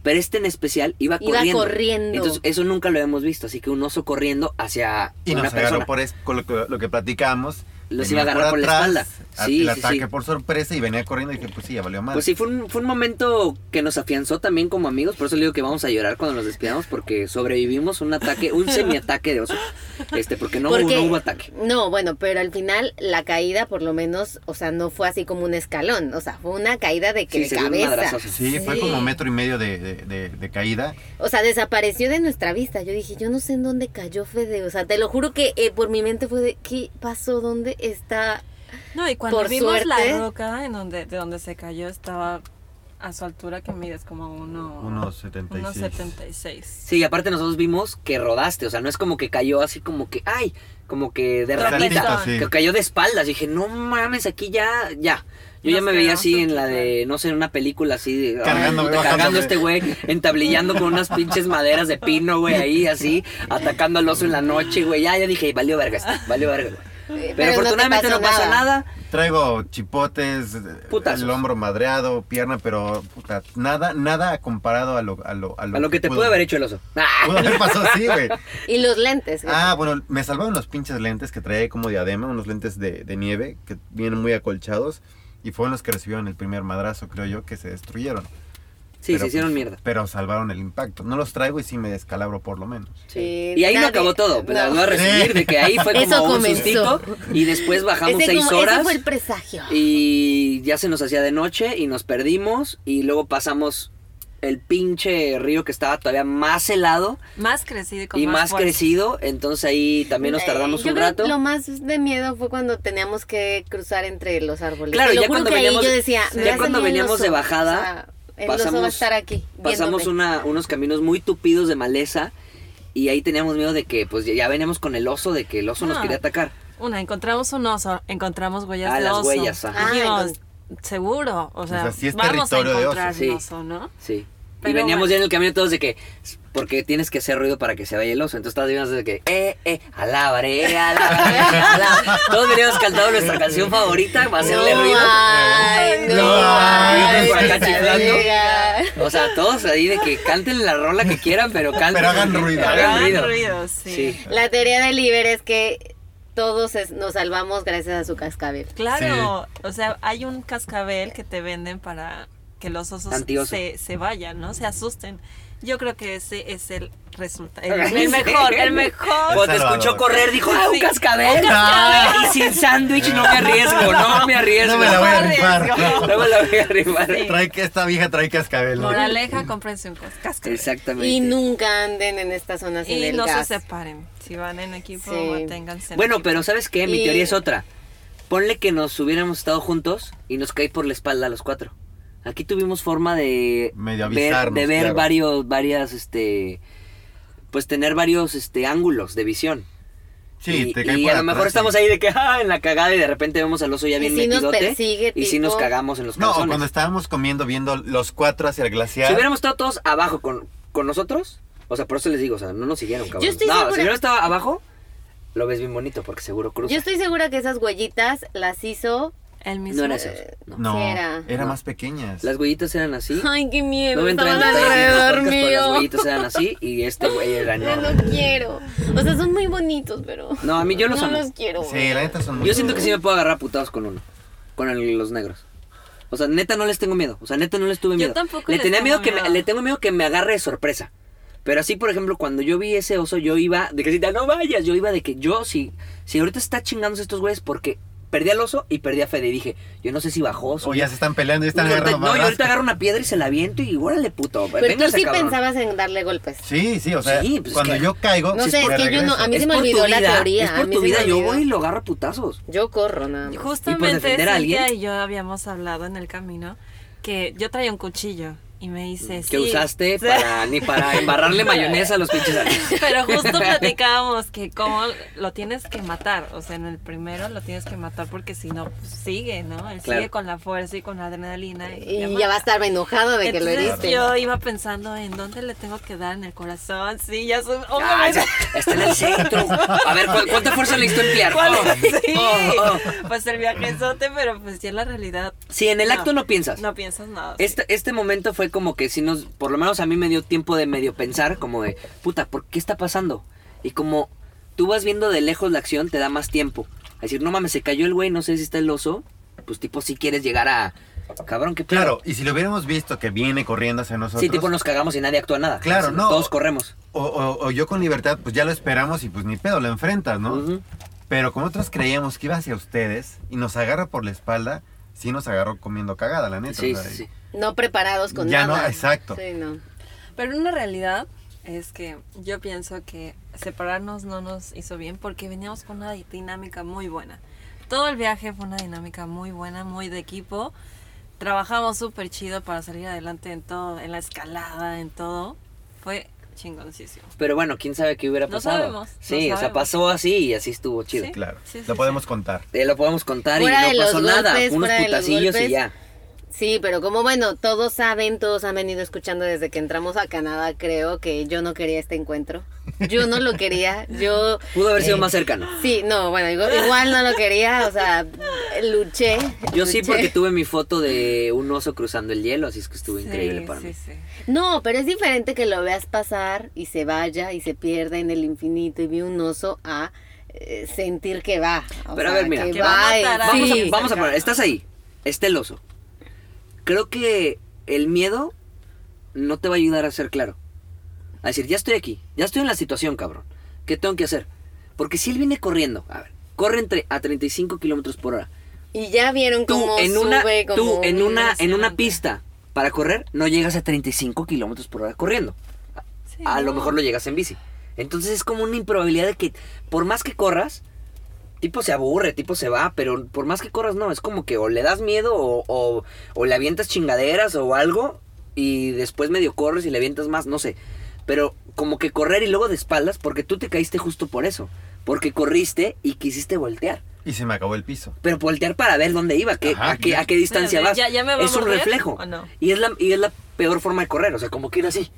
Pero este en especial iba, Iba corriendo. corriendo. Entonces, eso nunca lo habíamos visto. Así que un oso corriendo hacia Y una nos persona. agarró por es- con lo que, lo que platicamos. Los venía iba a agarrar por la espalda. a- Sí, el sí, ataque sí. por sorpresa y venía corriendo y dije, pues sí, ya valió mal. Pues sí, fue un, fue un momento que nos afianzó también como amigos, por eso le digo que vamos a llorar cuando nos despidamos, porque sobrevivimos un ataque, un semiataque de oso, este, porque no, Porque- no hubo ataque. No, bueno, pero al final la caída por lo menos, o sea, no fue así como un escalón, o sea, fue una caída de que Sí, de se dio un cabeza. Sí, fue como metro y medio de, de- de- de caída. O sea, desapareció de nuestra vista. Yo dije, yo no sé en dónde cayó Fede. O sea, te lo juro que eh, por mi mente fue de, ¿qué pasó? ¿Dónde está? No, y cuando Por vimos suerte- la roca en donde, de donde se cayó, estaba a su altura que mides como uno, Unos 76. unos 76. Sí, y aparte nosotros vimos que rodaste, o sea, no es como que cayó así como que, ay, como que de ratita, Sí. que cayó de espaldas. Dije, no mames, aquí ya, ya. Yo ya me veía así en la de, no sé, en una película así ay, Cargando, cargando a este güey, entablillando con unas pinches maderas de pino, güey, ahí así, atacando al oso en la noche, güey. Ya, ya dije, valió verga esto, valió verga, Eh, Pero, afortunadamente no pasó nada. Traigo chipotes, Putazos. el hombro madreado, pierna, pero puta, nada, nada comparado a lo, a lo, A lo que te pudo- haber hecho el oso. Ah. Pudo haber pasado, sí, güey. Y los lentes. güey. Ah, bueno, me salvaron los pinches lentes que traía como diadema, unos lentes de, de nieve que vienen muy acolchados y fueron los que recibieron el primer madrazo, creo yo, que se destruyeron. Sí, Pero, se hicieron pues, mierda. Pero salvaron el impacto. No los traigo y sí me descalabro por lo menos. Sí, Y ahí no acabó todo, pero no. voy a resumir de que ahí fue como Eso un sustito y después bajamos Ese seis como- horas Ese fue el presagio. y ya se nos hacía de noche y nos perdimos y luego pasamos el pinche río que estaba todavía más helado Más crecido y con y más, crecido, entonces ahí también nos tardamos Eh, yo un creo rato. que Lo más de miedo fue cuando teníamos que cruzar entre los árboles. Claro, ya cuando veníamos- ya cuando veníamos de bajada, O sea, el oso va a pasamos- estar aquí. Pasamos una, unos caminos muy tupidos de maleza y ahí teníamos miedo de que pues ya- veníamos con el oso, de que el oso nos quería atacar. Una, encontramos un oso, encontramos huellas Ah, de las oso. huellas, ajá. Ah, Dijimos, seguro, o sea, sea, sí es vamos a territorio de encontrar oso. Sí. un oso, ¿no? Sí. Y veníamos bueno. ya en el camino todos de que, porque tienes que hacer ruido para que se vaya el oso. Entonces todos veníamos de que, eh, eh, alabaré, alabaré, alabaré. Todos veníamos cantando nuestra canción favorita para hacerle no ruido. Hay, no, No hay, hay. Por acá chiflando. O sea, todos ahí de que canten la rola que quieran, pero canten. Pero hagan ruido. Hagan Hagan ruido. ruido, sí. Sí. La teoría del Iber es que todos es- nos salvamos gracias a su cascabel. Claro, o sea, hay un cascabel que te venden para que los osos se, se vayan, ¿no? Se asusten. Yo creo que ese es el resultado. El, el mejor, el mejor. Cuando te escuchó correr, dijo, ¡ah, un Sí. cascabel! cascabel. Y sin sándwich no me arriesgo, no me arriesgo. No me la voy a no rifar. No me la voy a. Sí. Trae que esta vieja trae cascabel. ¿no? Moraleja, cómprense un cas- cascabel. Exactamente. Y nunca anden en esta zona sin Y el no gas. se separen. Si van en equipo, Sí. manténganse en Bueno, equipo. pero ¿sabes qué? Mi Y- teoría es otra. Ponle que nos hubiéramos estado juntos y nos caí por la espalda a los cuatro. Aquí tuvimos forma de Medio ver, avisarnos, de ver claro. varios, varias, este, pues tener varios, este, ángulos de visión. Sí, y, te cae y a lo mejor atrás, estamos sí. ahí de que, ah, en la cagada y de repente vemos al oso ya Y bien sí nos metidote. persigue, y sí nos cagamos en los No, calzones. cuando estábamos comiendo, viendo los cuatro hacia el glaciar. Si hubiéramos estado todos abajo con, con nosotros, o sea, por eso les digo, o sea, no nos siguieron, cabrón. Yo estoy no, segura- si hubiera estado abajo, lo ves bien bonito porque seguro cruza. Yo estoy segura que esas huellitas las hizo. El mismo. No era eso. No. No, era, más pequeñas. Las huellitas eran así. Ay, qué miedo. No me estaban alrededor pero las mío. huellitas eran así y este güey era Yo enorme. no quiero. O sea, son muy bonitos, pero. No, a mí yo los no amo. los quiero. Sí, la neta son muy Yo siento que sí me puedo agarrar putados con uno. Con el- los negros. O sea, neta no les tengo miedo. O sea, neta no les tuve Yo miedo. tampoco le les tenía tengo miedo que me, le tengo miedo que me agarre de sorpresa. Pero así, por ejemplo, cuando yo vi ese oso, yo iba de que si no vayas, yo iba de que yo, si, si ahorita está chingándose estos güeyes porque perdí al oso y perdí a Fede. Y dije, yo no sé si bajó O ya se están peleando y están no, agarrando no, yo ahorita agarro una piedra y se la aviento y órale, puto. Pero tú sí cabrón. pensabas en darle golpes. Sí, sí, o sea, Sí, pues es cuando que- yo caigo, No sé, es que yo no- a mí Es se me olvidó la teoría, Es a por mí tu se me vida, yo voy y lo agarro a putazos. Yo corro nada más. Justamente defender a Cintia alguien? y yo habíamos hablado en el camino que yo traía un cuchillo y me dice Que sí. usaste Sí. para, ni para embarrarle mayonesa a los pinches aliens. Pero justo platicábamos que cómo lo tienes que matar, o sea, en el primero lo tienes que matar porque si no, pues, sigue, ¿no? Él Claro. sigue con la fuerza y con la adrenalina. Y ya va a estar enojado de que lo heriste. yo iba pensando en dónde le tengo que dar en el corazón, sí, ya soy... Ah, obviamente- ya, está en el centro. A ver, ¿cu- ¿cuánta fuerza necesito emplear? ¿Cuál Oh? Sí, oh, oh. pues el viajezote, pero pues ya en la realidad Sí, en el acto no piensas. no piensas nada. sí. Este, este momento fue como que si nos, por lo menos a mí me dio tiempo de medio pensar, como de, puta, ¿por qué está pasando? Y como tú vas viendo de lejos la acción, te da más tiempo. A decir, no mames, se cayó el güey, no sé si está el oso. Pues tipo, si quieres llegar a... Cabrón, qué pedo. Claro, y si lo hubiéramos visto que viene corriendo hacia nosotros, Sí, tipo nos cagamos y nadie actúa nada. Claro, Así, no. Todos corremos. o, o- o yo con libertad, pues ya lo esperamos y pues ni pedo, lo enfrentas, ¿no? Pero como nosotros creíamos que iba hacia ustedes y nos agarra por la espalda, sí nos agarró comiendo cagada, la neta. Sí, o sea, sí, sí. No preparados con Ya nada. no, exacto. Sí, no. Pero una realidad es que yo pienso que separarnos no nos hizo bien porque veníamos con una dinámica muy buena. Todo el viaje fue una dinámica muy buena, muy de equipo. Trabajamos súper chido para salir adelante en todo, en la escalada, en todo. Fue chingoncísimo. Pero bueno, quién sabe qué hubiera No pasado. no sí, o sea, pasó así y así estuvo chido. Sí. Claro, Sí, sí, lo sí. podemos contar. Te lo podemos contar Fuera y no pasó nada. Unos putacillos y ya. Sí, pero como bueno, todos saben, todos han venido escuchando desde que entramos a Canadá, creo que yo no quería este encuentro. Yo no lo quería, yo... Pudo haber sido eh, más cercano. Sí, no, bueno, igual, igual no lo quería, o sea, luché. Yo sí porque tuve mi foto de un oso cruzando el hielo, así es que estuvo Sí, increíble para sí, mí. sí. No, pero es diferente que lo veas pasar y se vaya y se pierda en el infinito y vi un oso a eh, sentir que va. o Pero a ver, mira, que va a y- matar a Vamos, sí. a, vamos a poner, estás ahí, está el oso. Creo que el miedo no te va a ayudar a ser claro. A decir, ya estoy aquí, ya estoy en la situación, cabrón. ¿Qué tengo que hacer? Porque si él viene corriendo, a ver, corre entre, a 35 kilómetros por hora. Y ya vieron Tú cómo en sube una, como tú en una, en una pista para correr, no llegas a 35 kilómetros por hora corriendo. Sí, a lo mejor lo llegas en bici. Entonces es como una improbabilidad de que por más que corras, tipo se aburre, tipo se va, pero por más que corras no, es como que o le das miedo o, o, o le avientas chingaderas o algo y después medio corres y le avientas más, no sé. Pero como que correr y luego de espaldas, porque tú te caíste justo por eso, porque corriste y quisiste voltear. Y se me acabó el piso. Pero voltear para ver dónde iba, qué, Ajá, a, qué, a qué distancia vas. ¿ya- ya me va a es un reflejo. o no? Y es la, y es la peor forma de correr, o sea, como que ir así.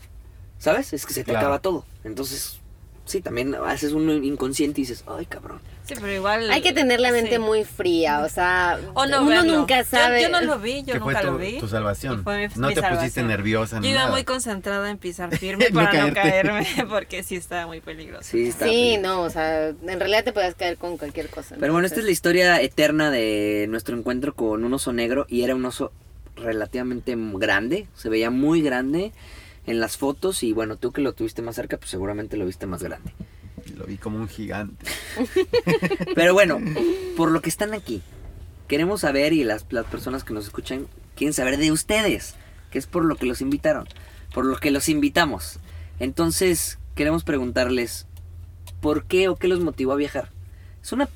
¿Sabes? Es que se te Claro. acaba todo. Entonces, sí, también haces un inconsciente y dices, ay, cabrón. Sí, pero igual. Hay que tener la mente sí. muy fría, o sea, O no uno verlo. nunca Yo- sabe. Yo, no lo vi, yo fue nunca tu, lo vi. tu salvación. Fue mi- no mi te pusiste nerviosa Yo ni iba nada. muy concentrada en pisar firme No para no caerte. caerme, porque sí estaba muy peligroso. Sí, está. Sí, no, o sea, en realidad te puedes caer con cualquier cosa. Pero bueno, esta es la historia eterna de nuestro encuentro con un oso negro y era un oso relativamente grande, se veía muy grande en las fotos y bueno, tú que lo tuviste más cerca, pues seguramente lo viste más grande. Lo vi como un gigante. Pero bueno, por lo que están aquí, queremos saber y las, las personas que nos escuchan quieren saber de ustedes, que es por lo que los invitaron, por lo que los invitamos. Entonces, queremos preguntarles, ¿por qué o qué los motivó a viajar? Es una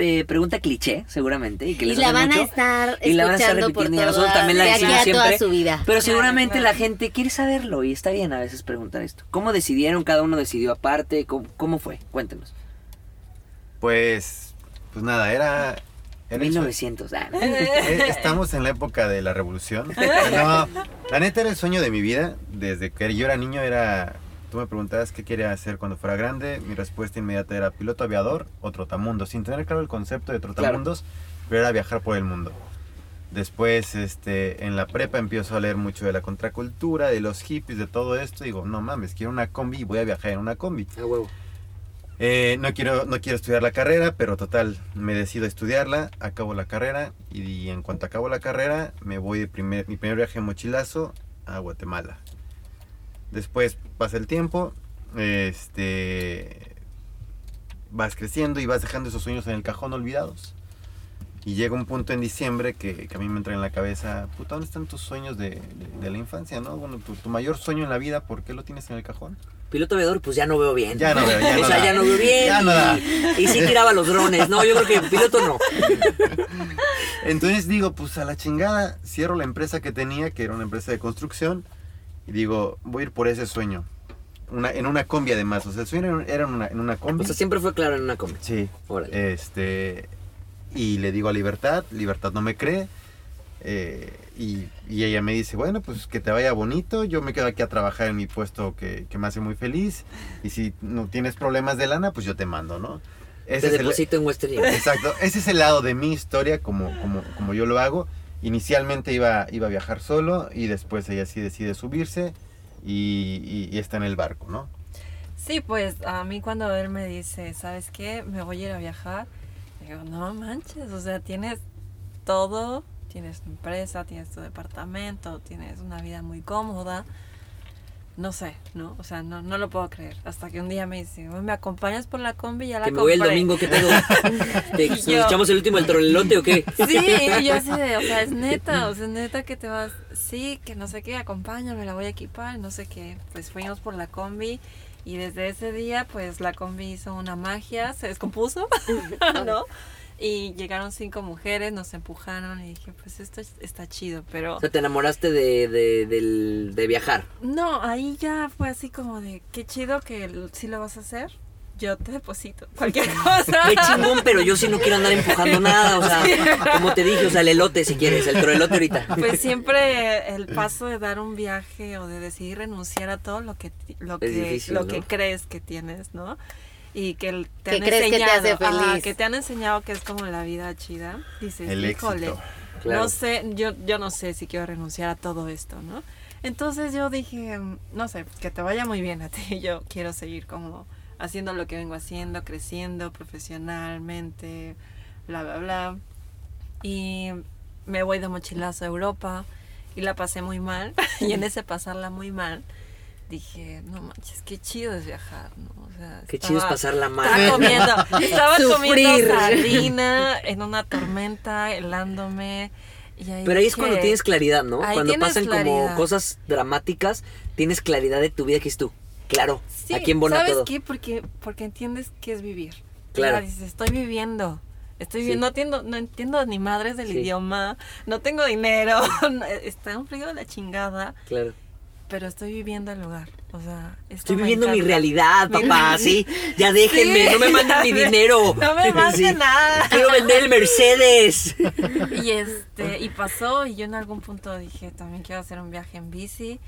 eh, pregunta cliché, seguramente, y que Y la van a mucho, estar y la van a estar escuchando por repitiendo y a toda, nosotros también la de aquí a toda siempre. su vida. Pero seguramente claro. la gente quiere saberlo y está bien a veces preguntar esto. ¿Cómo decidieron? ¿Cada uno decidió aparte? ¿Cómo, cómo fue? Cuéntenos. Pues, pues nada, era... sueño- 1900. ah, Eh, Estamos en la época de la revolución. No, la neta era el sueño de mi vida. Desde que yo era niño era... Tú me preguntabas qué quería hacer cuando fuera grande. Mi respuesta inmediata era piloto aviador o trotamundos. Sin tener claro el concepto de trotamundos, pero era viajar por el mundo. Después, este, en la prepa empiezo a leer mucho de la contracultura, de los hippies, de todo esto. Digo, no mames, quiero una combi y voy a viajar en una combi. a huevo. Eh, no, quiero, no quiero estudiar la carrera, pero total, me decido a estudiarla, acabo la carrera y, en cuanto acabo la carrera me voy de primer, mi primer viaje en mochilazo a Guatemala. Después pasa el tiempo este, vas creciendo y vas dejando esos sueños en el cajón olvidados. Y llega un punto en diciembre que, que a mí me entra en la cabeza, puta, ¿dónde están tus sueños de, de- de la infancia, no? Bueno, tu, tu mayor sueño en la vida, ¿por qué lo tienes en el cajón? Piloto aviador, pues ya no veo bien. Ya no veo, ya o no sea, da. ya no veo bien. Ya no y-. Y, sí tiraba los drones. No, yo creo que piloto no. Entonces digo, pues a la chingada, cierro la empresa que tenía, que era una empresa de construcción, y digo, voy a ir por ese sueño. Una, en una combi además, o sea, el sueño era en una, en una combi. O sea, siempre fue claro en una combi. Sí. Órale. Este. Y le digo a Libertad, Libertad no me cree. eh, y, y ella me dice, bueno, pues que te vaya bonito, yo me quedo aquí a trabajar en mi puesto que, que me hace muy feliz. Y si no tienes problemas de lana, pues yo te mando, ¿no? Te Ese es el- deposito en Western. Exacto, ese es el lado de mi historia como, como, como yo lo hago. Inicialmente iba, iba a viajar solo y después ella sí decide subirse y, está en el barco, ¿no? Sí, pues a mí cuando él me dice, ¿sabes qué? Me voy a ir a viajar. Digo, no manches, o sea, tienes todo, tienes tu empresa, tienes tu departamento, tienes una vida muy cómoda. No sé, ¿no? O sea, no, no lo puedo creer. Hasta que un día me dice, "Oye, ¿me acompañas por la combi? Ya la Que me voy el compré". domingo, ¿qué pedo? ¿Te, ¿Nos yo- echamos el último del trolelote o qué? Sí, y yo así de, o sea, es neta, o sea, es neta que te vas, sí, que no sé qué, acompáñame, la voy a equipar, no sé qué. Pues fuimos por la combi y desde ese día, pues la combi hizo una magia, se descompuso, ¿no? Y llegaron cinco mujeres, nos empujaron y dije, pues esto es- está chido, pero... O sea, te enamoraste de, de, del- de viajar. No, ahí ya fue así como de, qué chido que sí lo vas a hacer, yo te deposito cualquier cosa. Qué chingón, pero yo sí no quiero andar empujando nada. O sea, como te dije, o sea, el elote si quieres, el trolelote ahorita. Pues siempre el paso de dar un viaje o de decidir renunciar a todo lo que ti- lo Es que difícil, lo ¿no? que crees que tienes, ¿no? Y que te han crees que te enseñado, ajá, que te han enseñado que es como la vida chida. Dices, El híjole, éxito. Claro. no sé, yo yo no sé si quiero renunciar a todo esto, ¿no? Entonces yo dije, mm, no sé, que te vaya muy bien a ti. Yo quiero seguir como haciendo lo que vengo haciendo, creciendo profesionalmente, bla, bla, bla. Y me voy de mochilazo a Europa y la pasé muy mal. y en ese pasarla muy mal, dije, no manches, qué chido es viajar, ¿no? O sea, Qué chido es estaba- pasarla Estaba mal. comiendo, estaba comiendo sardina en una tormenta, helándome. Y ahí Pero ahí es cuando tienes claridad, ¿no? Ahí Cuando pasan como cosas dramáticas, tienes claridad de tu vida que es tú. Claro, Sí, aquí en Bona ¿sabes todo. qué? Porque, porque entiendes qué es vivir. Claro. Dices, estoy viviendo. Estoy Sí. viviendo, no entiendo, no entiendo ni madres del Sí. idioma, no tengo dinero, está un frío de la chingada, Claro. Pero estoy viviendo el lugar. O sea, esto Estoy viviendo mi realidad, papá, sí. Ya déjenme, Sí, no me manden mi dinero. No me manden Sí. nada. Quiero vender el Mercedes. Y este, y pasó, y yo en algún punto dije, también quiero hacer un viaje en bici.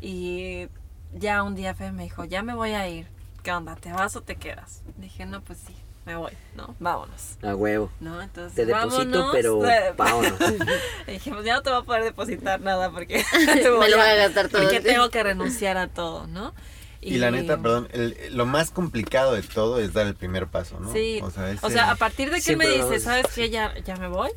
Y ya un día Fe me dijo, ya me voy a ir. ¿Qué onda? ¿Te vas o te quedas? Dije, no, pues sí, me voy, ¿no? Vámonos. A huevo. ¿No? Entonces, Te deposito, vámonos. pero vámonos. Dije, pues ya no te voy a poder depositar nada porque Me lo voy a gastar todo. Porque tengo que renunciar a todo, ¿no? Y, la neta, perdón, el- lo más complicado de todo es dar el primer paso, ¿no? Sí, O sea, o a partir de que él me dice. ¿sabes qué? Ya, ya me voy.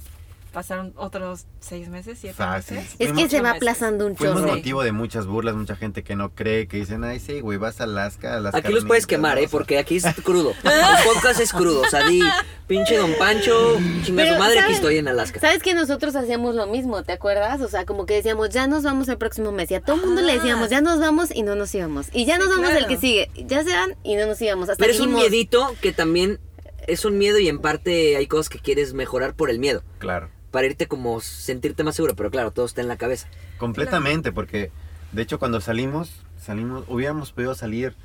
Pasaron otros seis meses, siete Fácil. meses. Es que Fuimos- se va meses. aplazando un Fuimos chorro. Sí. motivo de muchas burlas, mucha gente que no cree, que dicen, ay, sí, güey, vas a Alaska, a las Aquí los puedes quemar. ¿eh? Porque aquí es crudo. El podcast es crudo. O sea, di, pinche Don Pancho, chinga su madre, aquí estoy en Alaska. ¿Sabes que nosotros hacíamos lo mismo? ¿Te acuerdas? O sea, como que decíamos, ya nos vamos el próximo mes. Y a todo el mundo le decíamos, ya nos vamos y no nos íbamos. Y ya Sí, nos vamos el claro. que sigue. Ya se van y no nos íbamos. Hasta Pero es un miedito que también es un miedo y en parte hay cosas que quieres mejorar por el miedo. Claro, Para irte como sentirte más seguro. Pero claro, todo está en la cabeza. completamente, porque de hecho cuando salimos, salimos, hubiéramos podido salir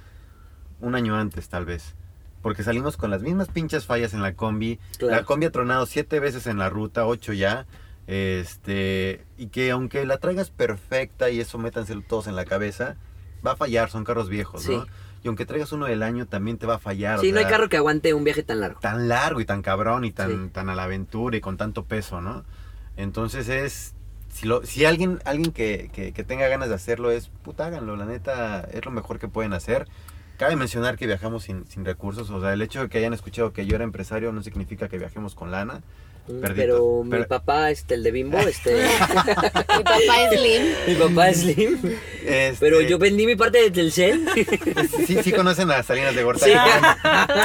un año antes tal vez. Porque salimos con las mismas pinches fallas en la combi. Claro. La combi ha tronado siete veces en la ruta, ocho ya. Este, y que aunque la traigas perfecta y eso métanse todos en la cabeza, va a fallar, son carros viejos, ¿no? Y aunque traigas uno del año, también te va a fallar. o Sí, no hay sea, carro que aguante un viaje tan largo. tan largo y tan cabrón y tan, Sí. tan a la aventura y con tanto peso, ¿no? Entonces es, si, lo, si alguien, alguien que, que- que tenga ganas de hacerlo es, puta, háganlo, la neta es lo mejor que pueden hacer. cabe mencionar que viajamos sin, sin recursos. O sea, el hecho de que hayan escuchado que yo era empresario no significa que viajemos con lana. Perdito. Pero mi Pero- papá, este, el de Bimbo, este... Mi papá es Slim. mi papá es Slim. Este, Pero yo vendí mi parte de Telcel. Sí, sí conocen a Salinas de Gortari. Sí.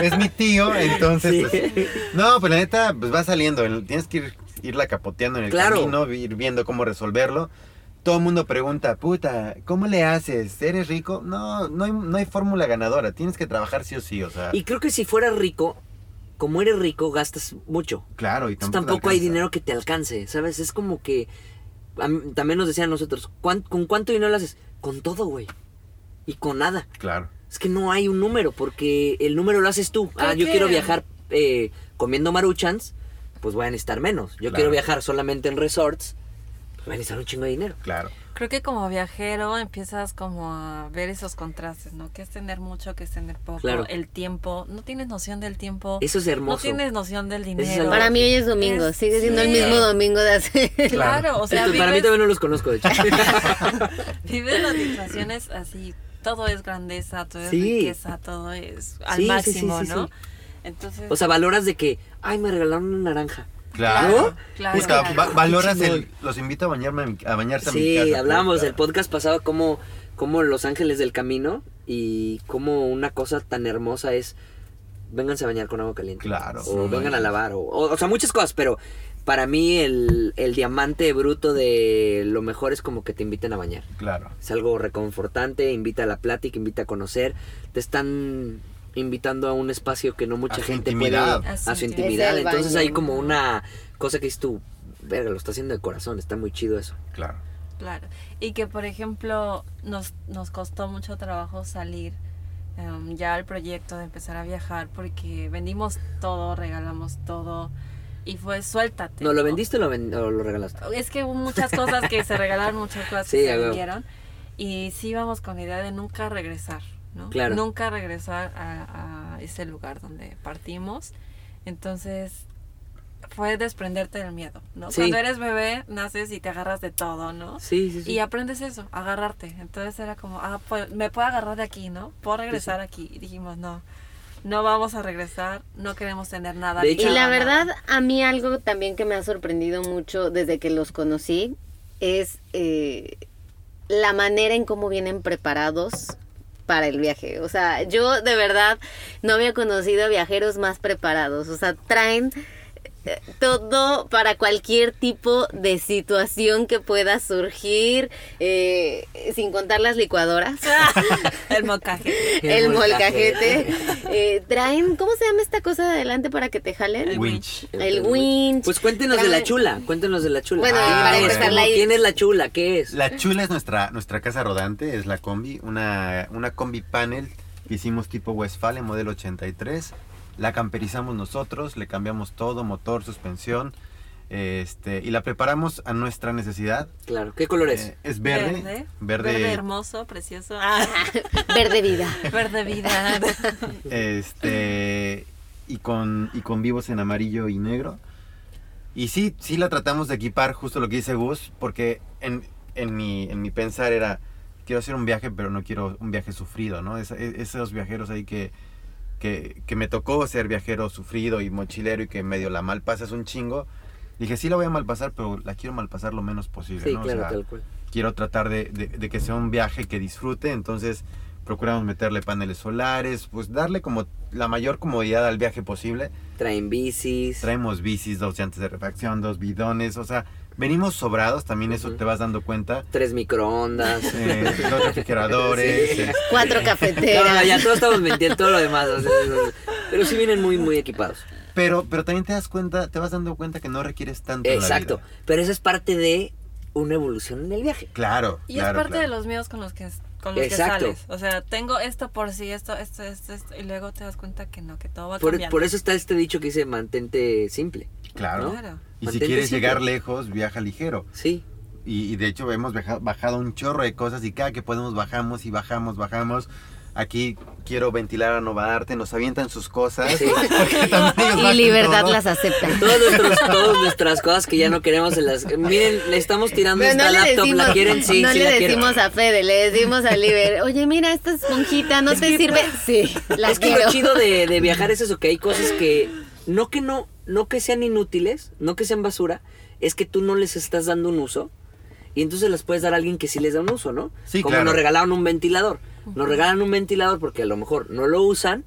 Es mi tío, entonces, Sí. pues, no, pues la neta, pues va saliendo. Tienes que ir, irla capoteando en el Claro. camino, ir viendo cómo resolverlo. Todo el mundo pregunta, puta, ¿cómo le haces? ¿Eres rico? No, no hay, no hay fórmula ganadora. Tienes que trabajar sí o sí, o sea, Y creo que si fueras rico, como eres rico, gastas mucho. claro, y Entonces, tampoco, tampoco hay dinero que te alcance, ¿sabes? Es como que... mí- también nos decían nosotros, ¿cuán- ¿con cuánto dinero lo haces? Con todo, güey. Y con nada. Claro, Es que no hay un número, porque el número lo haces tú. Creo Ah, yo que- quiero viajar eh, comiendo maruchans, pues voy a necesitar menos. Yo Claro. quiero viajar solamente en resorts, pues voy a necesitar un chingo de dinero. claro. Creo que como viajero empiezas como a ver esos contrastes, ¿no? Que es tener mucho, que es tener poco, Claro. el tiempo, no tienes noción del tiempo, Eso es hermoso. no tienes noción del es dinero. algo- Para mí hoy es domingo, Es- sigue siendo el mismo domingo de hace... Claro, o sea, Esto- para mí también no los conozco, de hecho. Vives las situaciones así, todo es grandeza, todo es Sí. riqueza, todo es al Sí, sí, sí, máximo, sí, ¿no? sí. Entonces, o sea, valoras de que, ay, me regalaron una naranja. Claro. claro, Puta, claro. va- valoras el, los invito a bañarme a, mi- a bañarse a mi Sí, casa. hablábamos puta. del podcast pasado como, como Los Ángeles del Camino y como una cosa tan hermosa es vénganse a bañar con agua caliente. Claro. O Sí. vengan a lavar. O, o, o sea, muchas cosas, pero para mí el, el diamante bruto de lo mejor es como que te inviten a bañar. Claro. Es algo reconfortante, invita a la plática, invita a conocer. Te están invitando a un espacio que no mucha A su gente intimidad. puede A a su intimidad. Entonces hay como una cosa que dices tú, verga, lo está haciendo de corazón, está muy chido eso. Claro. Claro. Y que, por ejemplo, nos, nos costó mucho trabajo salir em, ya al proyecto de empezar a viajar porque vendimos todo, regalamos todo y fue suéltate. ¿No lo ¿no? vendiste o lo, ven- o lo regalaste? Es que hubo muchas cosas que se regalaron, muchas cosas Sí, que se vendieron y sí íbamos con la idea de nunca regresar, ¿no? Claro. Nunca regresar a, a ese lugar donde partimos. Entonces fue desprenderte del miedo, ¿no? Sí. Cuando eres bebé, naces y te agarras de todo, ¿no? Sí, sí, sí. Y aprendes eso, agarrarte. Entonces era como, ah, pues, me puedo agarrar de aquí, ¿no? Puedo regresar aquí. Y dijimos, no, no vamos a regresar, no queremos tener nada. De hecho- Y la verdad, a mí algo también que me ha sorprendido mucho desde que los conocí es eh, la manera en cómo vienen preparados para el viaje. O sea, yo de verdad no había conocido a viajeros más preparados. O sea, traen todo para cualquier tipo de situación que pueda surgir, eh, sin contar las licuadoras. El mocaje. El molcajete. molcajete. Eh, traen, ¿cómo se llama esta cosa de adelante para que te jalen? El Winch. El winch. Pues cuéntenos de la chula, cuéntenos de la chula. Bueno, ¿Quién para es? empezar, ¿Cómo- la- ¿Quién es la chula? ¿Qué es? La chula es nuestra, nuestra casa rodante, es la combi, una, una combi panel que hicimos tipo Westfalia, modelo 83. La camperizamos nosotros, le cambiamos todo, motor, suspensión, este, y la preparamos a nuestra necesidad. Claro, ¿qué color es? Eh, es verde, Verde. verde, Verde hermoso, precioso. Ah, Verde vida. verde vida. este, y con, y con vivos en amarillo y negro. Y sí, sí la tratamos de equipar, justo lo que dice Gus, porque en, en, mi, en mi pensar era, quiero hacer un viaje, pero no quiero un viaje sufrido, ¿no? Es- es- esos viajeros ahí que, que, que me tocó ser viajero sufrido y mochilero y que medio la mal pasas un chingo. Dije, sí la voy a malpasar, pero la quiero malpasar lo menos posible, Sí, ¿no? O claro, sea, tal cual. quiero tratar de, de- de que sea un viaje que disfrute, entonces procuramos meterle paneles solares, pues darle como la mayor comodidad al viaje posible. Traen bicis. Traemos bicis, dos llantas de refacción, dos bidones, o sea, venimos sobrados, también eso te vas dando cuenta. Tres microondas. Eh, dos refrigeradores, Sí. eh, Cuatro cafeteras. no, ya todos estamos mintiendo todo lo demás. o sea, pero sí vienen muy, muy equipados. pero, pero también te das cuenta, te vas dando cuenta que no requieres tanto. en la Exacto. vida. Pero esa es parte de una evolución en el viaje. Claro. Y claro, es parte claro. de los miedos con los que con los Exacto. que sales. O sea, tengo esto por sí, esto, esto, esto, esto, y luego te das cuenta que no, que todo va Por, cambiando. por eso está este dicho que dice mantente simple. Claro. Claro. Y si quieres simple. llegar lejos, viaja ligero. Sí. Y, y de hecho hemos baja- bajado un chorro de cosas y cada que podemos bajamos y bajamos, bajamos. aquí quiero ventilar a Nova Arte, nos avientan sus cosas. Sí. Y libertad todo. las acepta. Todos nuestros, todas nuestras cosas que ya no queremos en las... Miren, le estamos tirando Pero esta no laptop, decimos, ¿la quieren? Sí, no sí le la quiero. decimos a Fede, le decimos a Liber, oye, mira, esta esponjita, ¿no te sirve? Sí, la Es que lo chido de, de viajar es eso, que hay cosas que no que no, no que sean inútiles, no que sean basura, es que tú no les estás dando un uso y entonces las puedes dar a alguien que sí les da un uso, ¿no? Sí, Como claro. nos regalaron un ventilador. Nos regalan un ventilador porque a lo mejor no lo usan,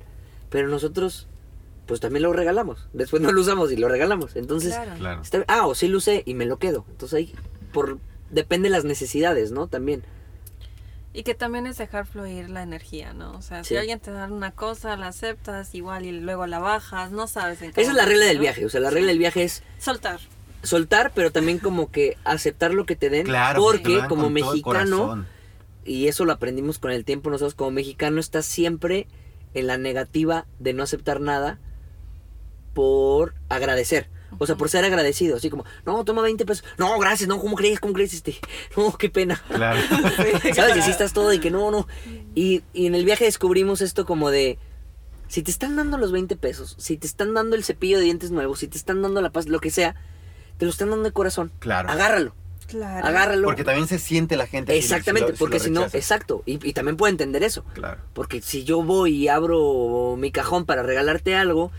pero nosotros pues también lo regalamos. Después no lo usamos y lo regalamos. Entonces, Claro. Claro. está- ah, o sí lo usé y me lo quedo. Entonces ahí por depende de las necesidades, ¿no? También. Y que también es dejar fluir la energía, ¿no? O sea, Sí. si alguien te da una cosa, la aceptas igual y luego la bajas, no sabes en qué Esa es la regla del ¿no? viaje, o sea, la regla del viaje es Soltar. soltar, pero también como que aceptar lo que te den. Claro, porque dan como mexicano, y eso lo aprendimos con el tiempo nosotros, como mexicano estás siempre en la negativa de no aceptar nada por agradecer. O sea, por ser agradecido, así como, no, toma 20 pesos. No, gracias, no, ¿cómo crees? ¿Cómo crees? Este? No, qué pena. Claro. ¿Sabes? Y así estás todo y que no, no. Y, y en el viaje descubrimos esto como de, si te están dando los 20 pesos, si te están dando el cepillo de dientes nuevo, si te están dando la paz, lo que sea, te lo están dando de corazón. Claro. Agárralo, Claro. agárralo. Porque también se siente la gente. si- Exactamente, si lo- porque lo si no, exacto. Y, y también puedo entender eso. Claro. Porque si yo voy y abro mi cajón para regalarte algo,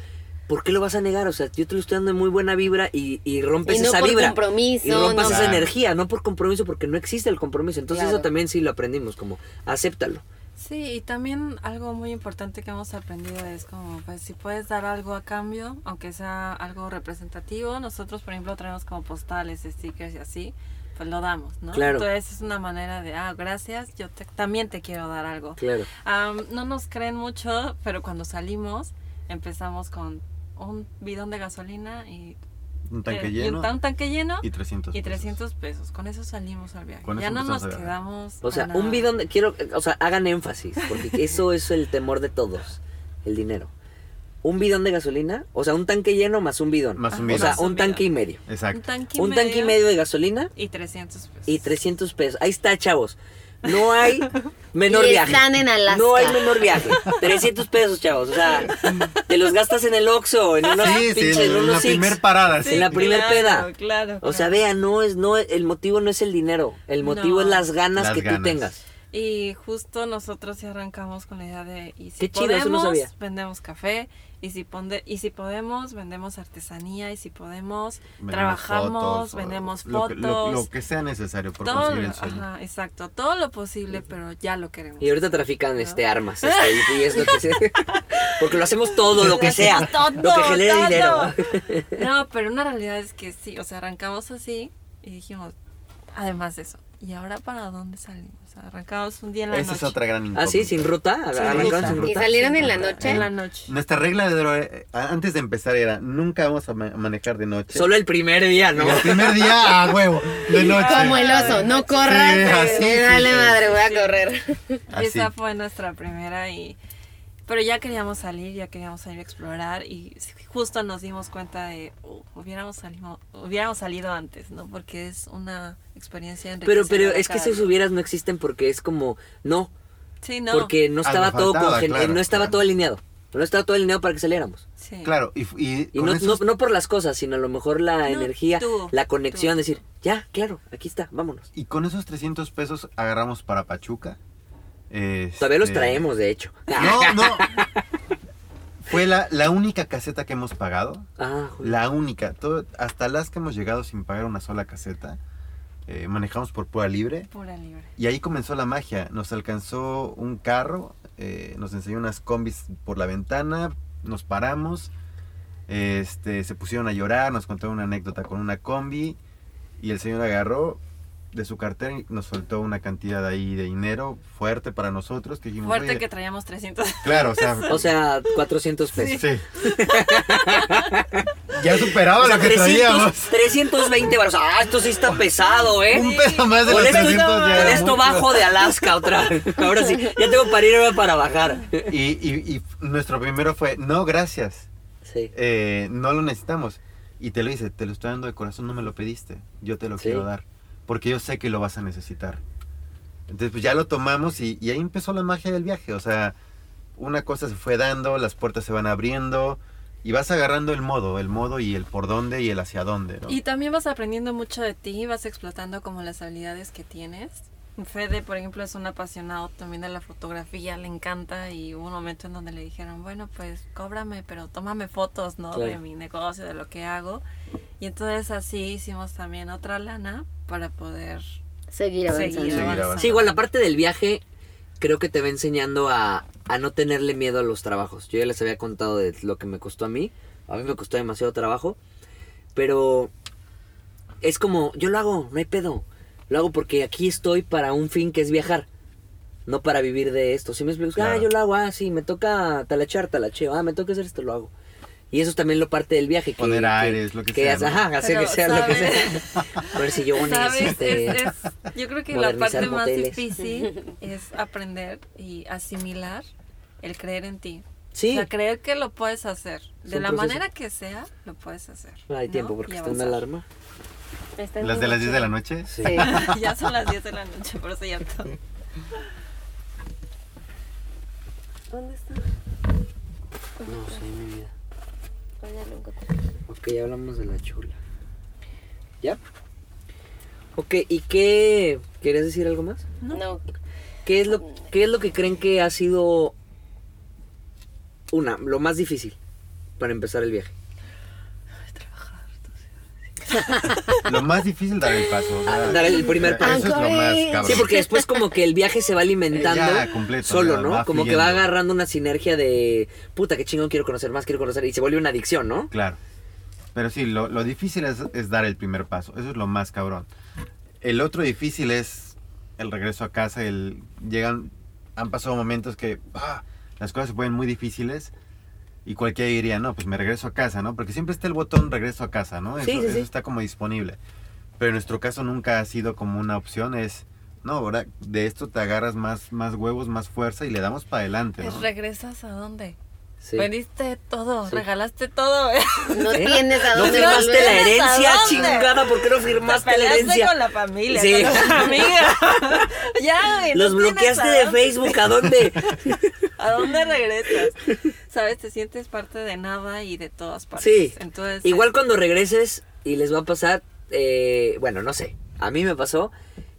¿por qué lo vas a negar? O sea, yo te lo estoy dando de muy buena vibra y, y rompes Y no esa por vibra. compromiso, y rompas no- esa Claro. energía, no por compromiso, porque no existe el compromiso. Entonces Claro. eso también sí lo aprendimos, como acéptalo. Sí, y también algo muy importante que hemos aprendido es como, pues si puedes dar algo a cambio, aunque sea algo representativo, nosotros por ejemplo traemos como postales, stickers y así, pues lo damos, ¿no? Claro. Entonces es una manera de, ah, gracias, yo te- también te quiero dar algo. Claro. Am, no nos creen mucho, pero cuando salimos empezamos con un bidón de gasolina y, Un tanque eh, y lleno un, un tanque lleno y 300 y pesos. 300 pesos. Con eso salimos al viaje. Con ya no nos quedamos. O sea, un bidón de, quiero, o sea, hagan énfasis, porque eso es el temor de todos, el dinero. Un bidón de gasolina, o sea, un tanque lleno más un bidón. Más un O bidón. sea, Más un un tanque y medio. Exacto. Un tanque y Un tanque y medio de gasolina Y 300 pesos. y 300 pesos. Ahí está, chavos. No hay menor Y viaje. están en Alaska. No hay menor viaje. 300 pesos, chavos. O sea, te los gastas en el Oxxo, en unos Sí, sí, pinches, en, en la unos Six. primer parada. sí. en la primer claro, peda. Claro. O sea, vean, no es, no, el motivo no es el dinero. El motivo No. es las ganas Las que tú tengas. Y justo nosotros sí arrancamos con la idea de. Y si Qué chido, eso no podemos, sabía. vendemos café. Y si, ponde- y si podemos, vendemos artesanía. Y si podemos, Vendemos trabajamos, fotos, vendemos lo que- fotos. Lo, lo que sea necesario por todo, conseguir el sueño. ajá, exacto. Todo lo posible, pero ya lo queremos. Y ahorita trafican este armas. este, y es lo que se- Porque lo hacemos todo, lo que sea. Todo, lo que genere todo. dinero. No, pero una realidad es que sí, o sea, arrancamos así y dijimos, además de eso, ¿y ahora para dónde salimos? O sea, arrancamos un día en la Esa noche. es otra gran Ah, incógnita. sí, sin ruta. Sin Arrancaron ruta. sin ¿Y salieron en la En noche? la noche. Nuestra regla de oro, eh, antes de empezar era nunca vamos a ma- manejar de noche. Solo el primer día, ¿no? El primer día a huevo, de noche. Como el oso, no corras, Sí, eh, así, sí, sí. madre, voy a correr. Así. Esa fue nuestra primera y... Pero ya queríamos salir, ya queríamos salir a explorar y justo nos dimos cuenta de, "Uh, hubiéramos, salido, hubiéramos salido antes, ¿no? Porque es una experiencia Pero, pero es que día. hubieras no existen porque es como, no, Sí, no. porque no Algo estaba todo faltaba, claro, no estaba claro. todo alineado. No estaba todo alineado para que saliéramos. Sí. Claro, y, y no, esos- no, no por las cosas, sino a lo mejor la No, energía, tú, la conexión, tú. decir, ya, claro, aquí está, vámonos. y con esos 300 pesos agarramos para Pachuca. Todavía los Este, traemos, de hecho. No, no. Fue la, la única caseta que hemos pagado. Ah, joder. La única. Todo, hasta Alaska hemos llegado sin pagar una sola caseta. Eh, manejamos por pura libre. Pura libre. Y ahí comenzó la magia. Nos alcanzó un carro, eh, nos enseñó unas combis por la ventana, nos paramos, este, se pusieron a llorar, nos contaron una anécdota con una combi y el señor agarró de su cartera y nos soltó una cantidad ahí de dinero fuerte para nosotros que dijimos, Fuerte "Oye, que traíamos 300. claro, o sea, O sea, 400 pesos. sí. ya superaba O sea, lo que 300, traíamos. 320 baros. Ah, esto sí está pesado, ¿eh? Un peso más de Con los esto, 300 ya con esto bajo de Alaska otra vez. Ahora sí, ya tengo para ir ahora para bajar. Y, y- y nuestro primero fue, no, gracias. Sí. eh, no lo necesitamos. Y te lo dice, te lo estoy dando de corazón, no me lo pediste, yo te lo Sí. quiero dar, porque yo sé que lo vas a necesitar. Entonces, pues ya lo tomamos y, y ahí empezó la magia del viaje. O sea, una cosa se fue dando, las puertas se van abriendo y vas agarrando el modo, el modo y el por dónde y el hacia dónde, ¿no? Y también vas aprendiendo mucho de ti, vas explotando como las habilidades que tienes. Fede, por ejemplo, es un apasionado también de la fotografía, le encanta y hubo un momento en donde le dijeron, bueno, pues cóbrame, pero tómame fotos, ¿no? Claro. De mi negocio, de lo que hago. Y entonces así hicimos también otra lana para poder... Seguir avanzando. Seguir avanzando. Sí, igual la parte del viaje creo que te va enseñando a, a no tenerle miedo a los trabajos. Yo ya les había contado de lo que me costó a mí. A mí me costó demasiado trabajo. Pero es como, yo lo hago, no hay pedo. Lo hago porque aquí estoy para un fin que es viajar. No para vivir de esto. Si me explico, ah, Claro. yo lo hago, ah, sí, me toca talachar, talacheo, ah, me toca hacer esto, lo hago. Y eso también lo parte del viaje. Que, Poner que- aires, lo que sea, hace- ¿no? Ajá, hacer que Pero, sea lo que ¿sabes? sea. A ver si yo ¿Sabes? este, Es- es- yo creo que la parte más moteles. difícil es aprender y asimilar el creer en ti. Sí. O sea, creer que lo puedes hacer. Es De la proceso. manera que sea, lo puedes hacer. No hay ¿no? tiempo porque Y está una alarma. Las de las 10 de la noche. Sí. Sí. ya son las 10 de la noche, por eso ya todo. ¿Dónde está? No sé, mi vida. Ya lo encontré. Ok, ya hablamos de la chula. ¿Ya? Ok, ¿y qué? ¿Querías decir algo más? No. ¿Qué es lo, qué es lo que creen que ha sido una, lo más difícil para empezar el viaje? Lo más difícil dar el paso. o sea, Dar el primer Eso paso. es lo más cabrón. Sí, porque después como que el viaje se va alimentando Ya, completo, solo, ¿no? como que va agarrando una sinergia de puta, qué chingón quiero conocer más, quiero conocer y se vuelve una adicción, ¿no? Claro. Pero sí, lo, lo difícil es, es dar el primer paso. Eso es lo más cabrón. El otro difícil es el regreso a casa. El, llegan, han pasado momentos que ah, las cosas se ponen muy difíciles y cualquiera diría, no, pues me regreso a casa, ¿no? Porque siempre está el botón regreso a casa, ¿no? Eso, Sí, sí, eso sí. está como disponible. Pero en nuestro caso nunca ha sido como una opción. Es, no, ahora de esto te agarras más, más huevos, más fuerza y le damos para adelante, ¿no? ¿Regresas a dónde? Sí. Vendiste todo, Sí. regalaste todo. No ¿Eh? tienes a No dónde firmaste volver. la ¿Tienes a herencia, chingada, ¿por qué no Te firmaste la peleaste herencia? con la familia, Sí. con los amigos. ya, güey, no Los bloqueaste de dónde- Facebook, ¿a dónde? ¿A dónde regresas? Sabes, te sientes parte de nada y de todas partes. Sí. Entonces, Igual cuando regreses y les va a pasar, eh, bueno, no sé, a mí me pasó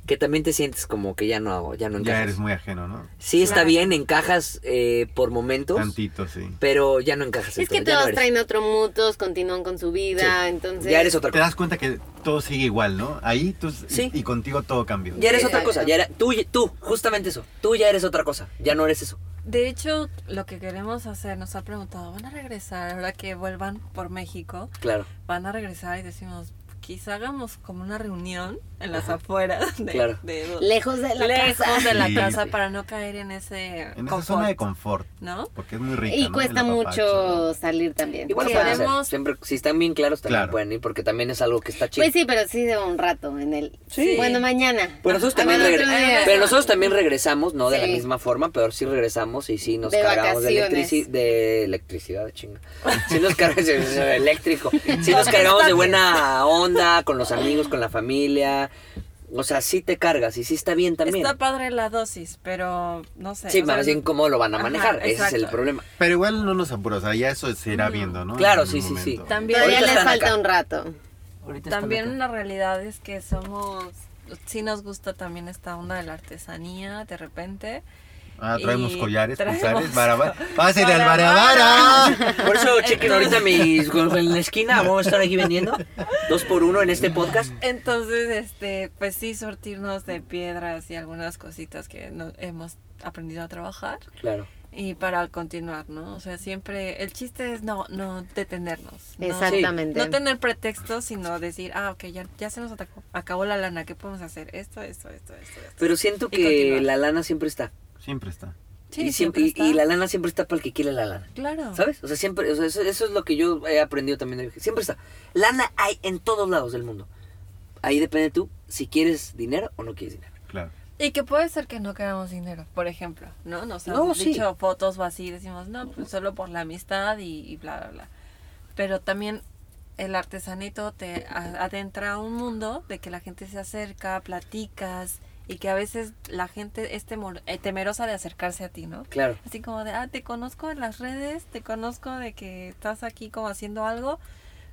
que también te sientes como que ya no, ya no encajas. Ya eres muy ajeno, ¿no? Sí está Claro. bien, encajas eh, por momentos, Tantito, sí. pero ya no encajas. Es que no todos eres. traen otro mood, todos continúan con su vida, Sí. entonces... Ya eres otra Te cosa. das cuenta que todo sigue igual, ¿no? Ahí tú Sí. y contigo todo cambió. Ya eres Sí, otra cosa, ya era, tú, tú, justamente eso, tú ya eres otra cosa, ya no eres eso. De hecho, lo que queremos hacer, nos ha preguntado, ¿van a regresar ahora que vuelvan por México? Claro, Van a regresar y decimos, quizá hagamos como una reunión en las afueras de, Claro. de- Lejos de la lejos casa. de la Sí. casa para no caer en ese En esa zona de confort, ¿no? porque es muy rica, Y ¿no? cuesta mucho salir también. igual lo Sí, pueden hacer, queremos- siempre, si están bien claros también Claro. pueden ir, porque también es algo que está chido. Pues sí, pero sí de un rato en el... Sí. Bueno, mañana. Pero nosotros también, bueno, regre- pero nosotros también regresamos, no de la misma forma, pero sí regresamos y sí nos De cargamos de, electrici- de electricidad, chinga. Sí nos cargamos de, de eléctrico. Sí nos cargamos de buena onda, con los amigos, con la familia. O sea, sí te cargas y sí está bien también. Está padre la dosis, pero no sé. Sí, o sea, más bien cómo lo van a Ajá, manejar, ese es el problema. Pero igual no nos apuras, o sea, ya eso se irá viendo, ¿no? Claro, sí, sí, sí. También- Todavía les falta acá. un rato. También una realidad es que somos, sí nos gusta también esta onda de la artesanía de repente. Ah, traemos Y collares, pulsares, barabara. ¡Pásale al Barabara. Por eso chequen ahorita mis en la esquina, vamos a estar aquí vendiendo dos por uno en este podcast. Entonces, este, pues sí, sortirnos de piedras y algunas cositas que no, hemos aprendido a trabajar Claro. y para continuar, ¿no? O sea, siempre el chiste es no no detenernos. No, Exactamente. No tener pretextos, sino decir, ah, ok, ya, ya se nos atacó- acabó la lana, ¿qué podemos hacer? Esto, esto, esto, esto, esto. Pero siento que la lana siempre está. Siempre está. Sí, y, siempre siempre, y- está. y la lana siempre está para el que quiere la lana. Claro. ¿Sabes? O sea, siempre, o sea, eso, eso es lo que yo he aprendido también. Siempre está. Lana hay en todos lados del mundo. Ahí depende tú si quieres dinero o no quieres dinero. Claro. Y que puede ser que no queramos dinero, por ejemplo, ¿no? Nos han No, sí. dicho fotos o así, decimos, no, pues solo por la amistad y, y bla, bla, bla. Pero también el artesanito te a- adentra a un mundo de que la gente se acerca, platicas y que a veces la gente es temor- eh, temerosa de acercarse a ti, ¿no? Claro. Así como de, ah, te conozco en las redes, te conozco de que estás aquí como haciendo algo,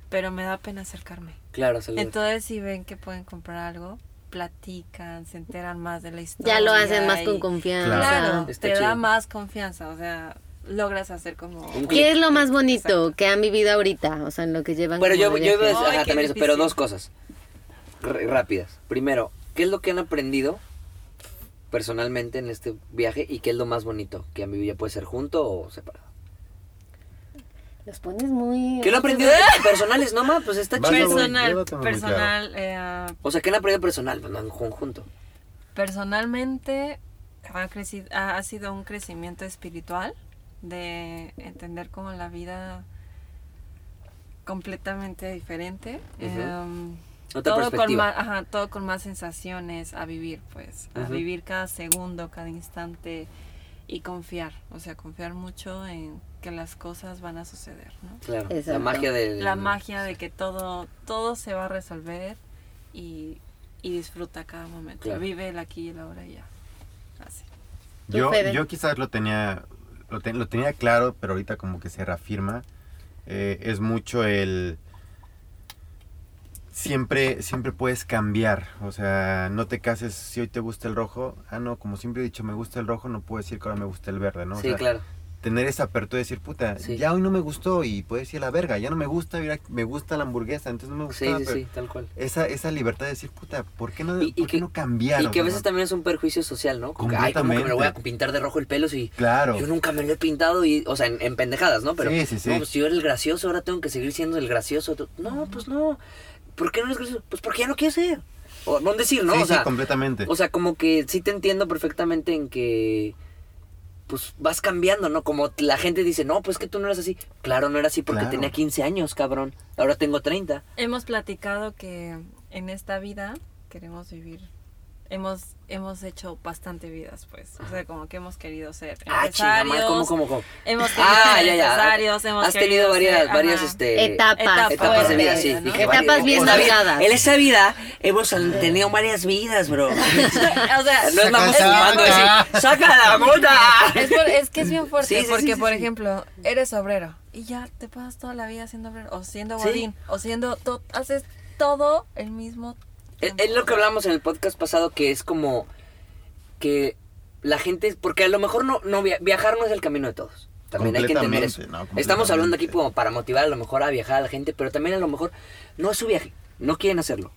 pero me da pena acercarme. Claro, salud. Entonces si ven que pueden comprar algo, platican, se enteran más de la historia. Ya lo hacen más y- con confianza. Claro, Está te chido. da más confianza, o sea, logras hacer como... Un ¿Qué es lo más bonito Exacto. que han vivido ahorita? O sea, en lo que llevan. Bueno, yo, yo iba a viaje. decir, Ay, ajá, qué también eso, pero dos cosas r- rápidas. Primero, ¿qué es lo que han aprendido personalmente en este viaje y qué es lo más bonito que han vivido? Ya puede ser junto o separado. Los pones muy. ¿Qué lo han aprendido personales? No, ma, pues está chido. Personal, personal, eh, O sea, ¿qué han aprendido personal? Pues no en conjunto. personalmente ha, crecido, ha, ha sido un crecimiento espiritual de entender como la vida completamente diferente. Em, Otra todo con más, ajá, todo con más sensaciones a vivir, pues, a vivir cada segundo, cada instante y confiar, o sea, confiar mucho en que las cosas van a suceder, ¿no? Claro. La magia de... La magia de que todo, todo se va a resolver y, y disfruta cada momento. Claro. Vive el aquí y el ahora y ya. Así. ¿Tú, Yo, Fede? yo quizás lo tenía, lo, ten- lo tenía claro, pero ahorita como que se reafirma. Eh, es mucho el... Siempre, siempre puedes cambiar, o sea, no te cases si hoy te gusta el rojo, ah no, como siempre he dicho, me gusta el rojo, no puedo decir que ahora me gusta el verde, ¿no? O Sí, sea, claro. tener esa apertura de decir, puta, Sí. ya hoy no me gustó y puedes decir a la verga, ya no me gusta, mira, me gusta la hamburguesa, entonces no me gusta. Sí, sí, pero sí, tal cual. Esa, esa libertad de decir, puta, ¿por qué no, Y- y por qué que- no cambiar? Y que a veces ¿no? también es un perjuicio social, ¿no? Como que, ay, ¿cómo que me lo voy a pintar de rojo el pelo si Claro. yo nunca me lo he pintado? y O sea, en, en pendejadas, ¿no? Pero, Sí, sí, sí. no, pues si yo era el gracioso, ahora tengo que seguir siendo el gracioso. No, pues no. ¿Por qué no eres gracioso? Pues porque ya no quiero ser. O no decir, ¿no? Sí, o sea, sí, completamente. O sea, como que sí te entiendo perfectamente en que pues vas cambiando, ¿no? Como la gente dice, no, pues que tú no eras así. Claro, no era así porque Claro. tenía 15 años, cabrón. Ahora tengo 30. Hemos platicado que en esta vida queremos vivir. Hemos, hemos hecho bastante vidas, pues. O sea, como que hemos querido ser Ah, empresarios. ¿cómo, cómo, cómo? Hemos querido Ah, ser ya, ya. empresarios, hemos Has tenido varias, ser- varias, este... Etapas. Etapas de vida, sí. fuertes, ¿no? dije, Etapas varias- bien marcadas. En esa vida hemos tenido varias vidas, bro. o sea, No es mamá Saca, fumando saca. así, ¡saca la mota! Es, por- es que es bien fuerte, Sí, sí, porque sí, sí, por sí. ejemplo, eres obrero y ya te pasas toda la vida siendo obrero, o siendo Sí. godín, o siendo, to- haces todo el mismo Es, es lo que hablamos en el podcast pasado, que es como que la gente, porque a lo mejor no, no via- viajar no es el camino de todos. También hay que entender eso. Completamente, no, Estamos hablando aquí como para motivar a lo mejor a viajar a la gente, pero también a lo mejor no es su viaje, no quieren hacerlo.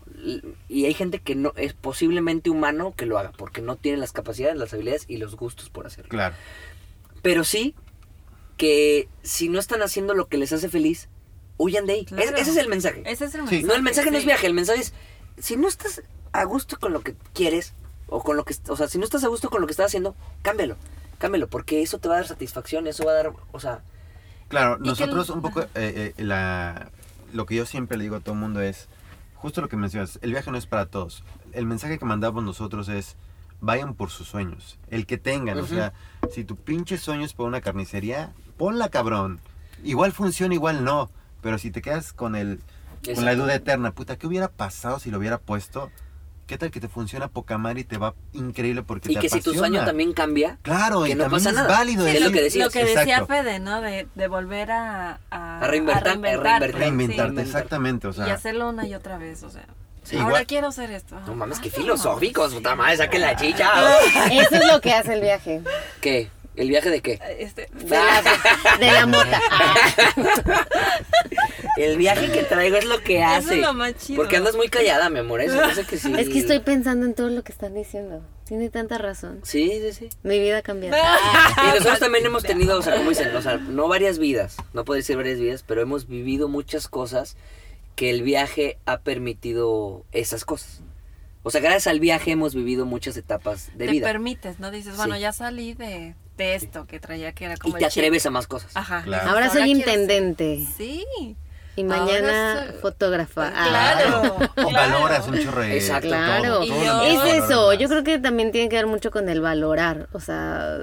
Y hay gente que no es posiblemente humano que lo haga, porque no tiene las capacidades, las habilidades y los gustos por hacerlo. Claro. Pero sí que si no están haciendo lo que les hace feliz, huyan de ahí. Claro. Es- ese es el mensaje. Ese es el Sí. mensaje. No, el mensaje no es viaje, el mensaje es, si no estás a gusto con lo que quieres, o con lo que, o sea, si no estás a gusto con lo que estás haciendo, cámbialo, cámbialo, porque eso te va a dar satisfacción, eso va a dar, o sea, Claro, nosotros el- un poco, eh, eh, la, lo que yo siempre le digo a todo el mundo es, justo lo que mencionas, el viaje no es para todos. El mensaje que mandamos nosotros es, vayan por sus sueños, el que tengan, o sea, si tu pinche sueño es por una carnicería, ponla cabrón. Igual funciona, igual no, pero si te quedas con el, con la duda eterna, puta, ¿qué hubiera pasado si lo hubiera puesto? ¿Qué tal que te funciona poca madre y te va increíble porque y te que si tu sueño también cambia, Claro, que y no pasa es nada. válido. Sí, es lo que decías. Lo que decía Exacto. Fede, ¿no? De, de volver a, a, A reinventar- a reinventarte. Reinventarte, sí. exactamente, o y sea... hacerlo una y otra vez, o sea. Sí, ahora igual- quiero hacer esto. no mames, qué filosóficos, puta madre, saque la chicha. Eso es lo que hace el viaje. ¿Qué? ¿El viaje de qué? Este, De la, de la mota. El viaje que traigo es lo que Eso hace. es lo más chido. Porque andas muy callada, mi amor, eso parece que sí. Es que estoy pensando en todo lo que están diciendo. Tiene tanta razón. Sí, sí, sí. Mi vida ha cambiado. Y nosotros también hemos tenido, o sea, como dicen, o sea, no varias vidas, no puede decir varias vidas, pero hemos vivido muchas cosas que el viaje ha permitido esas cosas. O sea, gracias al viaje hemos vivido muchas etapas de te vida. permites, ¿no? Dices, bueno, Sí. ya salí de, de esto que traía que era Y como te el chip. atreves a más cosas. Ajá. Claro. Ahora soy intendente. ser- Sí. Y mañana soy- fotógrafa. Ah, Claro. O claro. valoras un chorro de Exacto. Claro. todo, Y todo yo- lo Es eso, más. yo creo que también tiene que ver mucho con el valorar, o sea,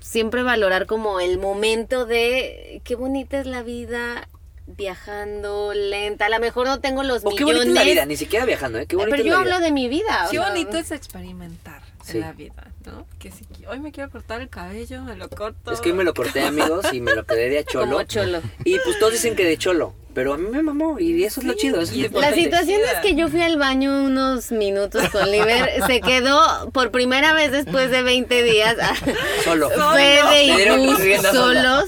siempre valorar como el momento de qué bonita es la vida viajando lenta. A lo mejor no tengo los O qué millones. bonita es la vida, ni siquiera viajando, ¿eh? Qué bonita pero es yo la vida. hablo de mi vida. o Qué sea, bonito es experimentar Sí. en la vida, ¿no? Que si hoy me quiero cortar el cabello, me lo corto. Es que hoy me lo corté, amigos, y me lo quedé de a cholo. Como cholo. Y pues todos dicen que de cholo, pero a mí me mamó, y eso es lo chido, eso es La situación es que yo fui al baño unos minutos con Liber. Se quedó por primera vez después de 20 días. Solo. Gus rienda sola.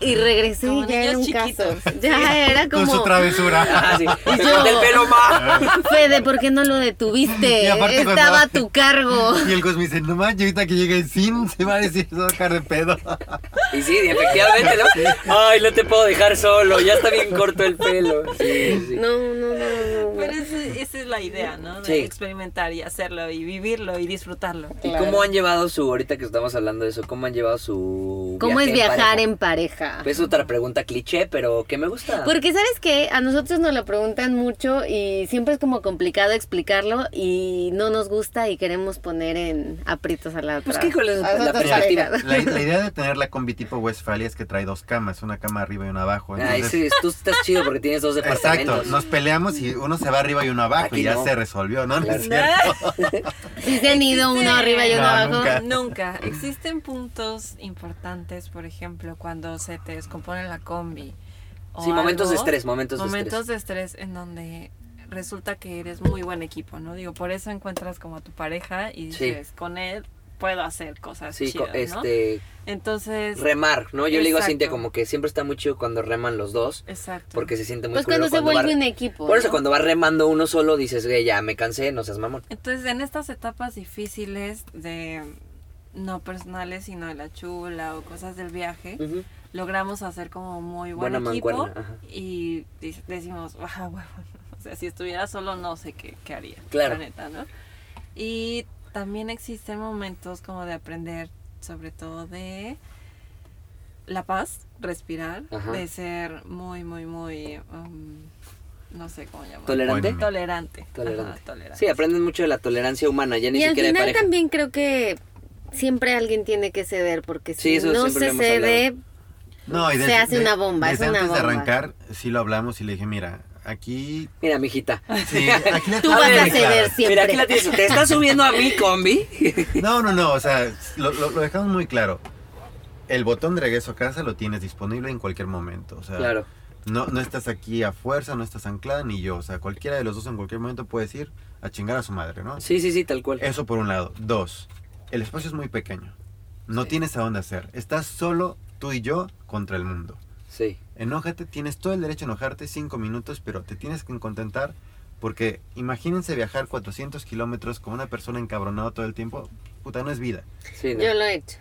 Y regresé Como y ya era un caso. Ya era Con su como. travesura. Ah, sí. Me yo- corté el pelo más. Fede, ¿por qué no lo detuviste? Y Estaba a tu cargo. Y el Gus me dice, no manches, ahorita que llegue sin, se va a decir, se va a dejar de pedo. Y sí, efectivamente, ¿no? Ay, no te puedo dejar solo, ya está bien corto el pelo. Sí, sí. No, no, no, no. Pero ese- esa es la idea, ¿no? De Sí. experimentar y hacerlo y vivirlo y disfrutarlo. ¿Y cómo han llevado su, ahorita que estamos hablando de eso, cómo han llevado su ¿Cómo viaje es viajar pareja? en pareja? Es otra pregunta cliché, pero que me gusta. Porque sabes que a nosotros nos lo preguntan mucho y siempre es como complicado explicarlo y no nos gusta y queremos poner en aprietos a la otra. Pues, ¿qué con la- perspectiva? idea de tener la combi tipo Westfalia es que trae dos camas, una cama arriba y una abajo. Ay, Entonces, sí, tú estás chido porque tienes dos Exacto, departamentos. nos peleamos y uno se va arriba y uno abajo Aquí y ya no. se resolvió, ¿no? No es Claro. cierto. Sí se han ido uno arriba y uno No, abajo. nunca. Nunca. Existen puntos importantes, por ejemplo, cuando se te descompone la combi. o Sí, momentos de estrés, momentos de Momentos de estrés en donde resulta que eres muy buen equipo, ¿no? Digo, por eso encuentras como a tu pareja y Sí. dices, con él puedo hacer cosas Sí, chidas, ¿no? este, Entonces, remar, ¿no? Yo le digo a. Cintia como que siempre está muy chido cuando reman los dos, exacto. porque se siente muy Pues cuando se vuelve va- un equipo. Por eso ¿no? cuando vas remando uno solo dices, güey, ya me cansé, no seas mamón. Entonces, en estas etapas difíciles de no personales, sino de la chula o cosas del viaje, Ujú. Logramos hacer como muy buen Buena equipo y decimos, ah, huevo. O sea, si estuviera solo no sé qué, qué haría. Claro. La neta, ¿no? Y también existen momentos como de aprender, sobre todo de la paz, respirar, Ajá. de ser muy, muy, muy, um, no sé cómo llamarlo. ¿Tolerante? Bueno. Tolerante. Tolerante. Ajá, tolerante. Sí, aprendes mucho de la tolerancia humana, ya ni Y al siquiera de final también creo que siempre alguien tiene que ceder porque si no siempre se cede, No, y Se hace una bomba, es una antes bomba. de arrancar, sí lo hablamos y le dije, mira, aquí... Mira, mijita. Sí, aquí la tú vas a ceder siempre. Mira, aquí la tienes. ¿Te estás subiendo a mi combi? No, no, no, o sea, lo, lo- lo dejamos muy claro. El botón de regreso a casa lo tienes disponible en cualquier momento. O sea, Claro. no, no estás aquí a fuerza, no estás anclada ni yo. O sea, cualquiera de los dos en cualquier momento puedes ir a chingar a su madre, ¿no? Sí, sí, sí, tal cual. Eso por un lado. Dos, el espacio es muy pequeño. No tienes a dónde hacer. Estás solo tú y yo contra el mundo. Sí. Enójate, tienes todo el derecho a enojarte cinco minutos, pero te tienes que contentar porque imagínense viajar 400 kilómetros con una persona encabronada todo el tiempo. Puta, no es vida. Sí, no. Yo lo he hecho.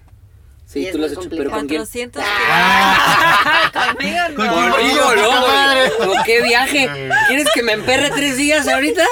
sí tú lo has hecho, pero ¿con quién? 400 Ah. Conmigo no. Conmigo, no, no, madre. güey. ¿Con qué viaje? ¿Quieres que me emperre tres días ahorita?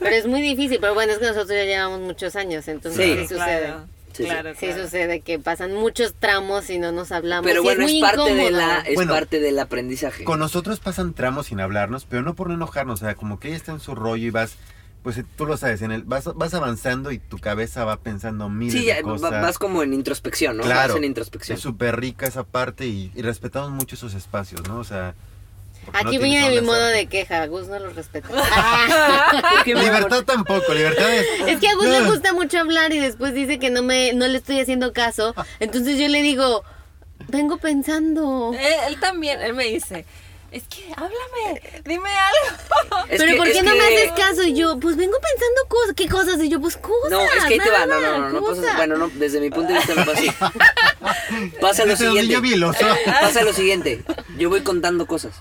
Pero es muy difícil, pero bueno, es que nosotros ya llevamos muchos años, entonces Sí. sí, sucede. Claro, Sí, sí. claro, Sí claro. sucede que pasan muchos tramos y no nos hablamos. Pero bueno, es, parte de la, es Bueno. parte del aprendizaje. Con nosotros pasan tramos sin hablarnos, pero no por no enojarnos, o sea, como que ella está en su rollo y vas, pues tú lo sabes, en el, vas, vas avanzando y tu cabeza va pensando miles Sí, de cosas. vas como en introspección, ¿no? Claro, Vas en introspección. es súper rica esa parte y, y respetamos mucho esos espacios, ¿no? O sea... no Aquí tienes viene mi modo de queja, Gus no lo respeta. ¿Qué me- Libertad tampoco, libertad es... Es que a Gus le gusta mucho hablar y después dice que no me no le estoy haciendo caso. Entonces yo le digo, vengo pensando. Él, él también, él me dice, es que háblame, dime algo. Es Pero que- ¿por qué no que- me haces caso? Y yo, pues vengo pensando cosas. ¿Qué cosas? Y yo, pues cosas. No, es que ahí te va, no, no, no, no pasa- cosas. bueno, no, desde mi punto de vista no pasa así. Pasa lo Desde siguiente. yo vi el oso. Pasa lo siguiente, yo voy contando cosas,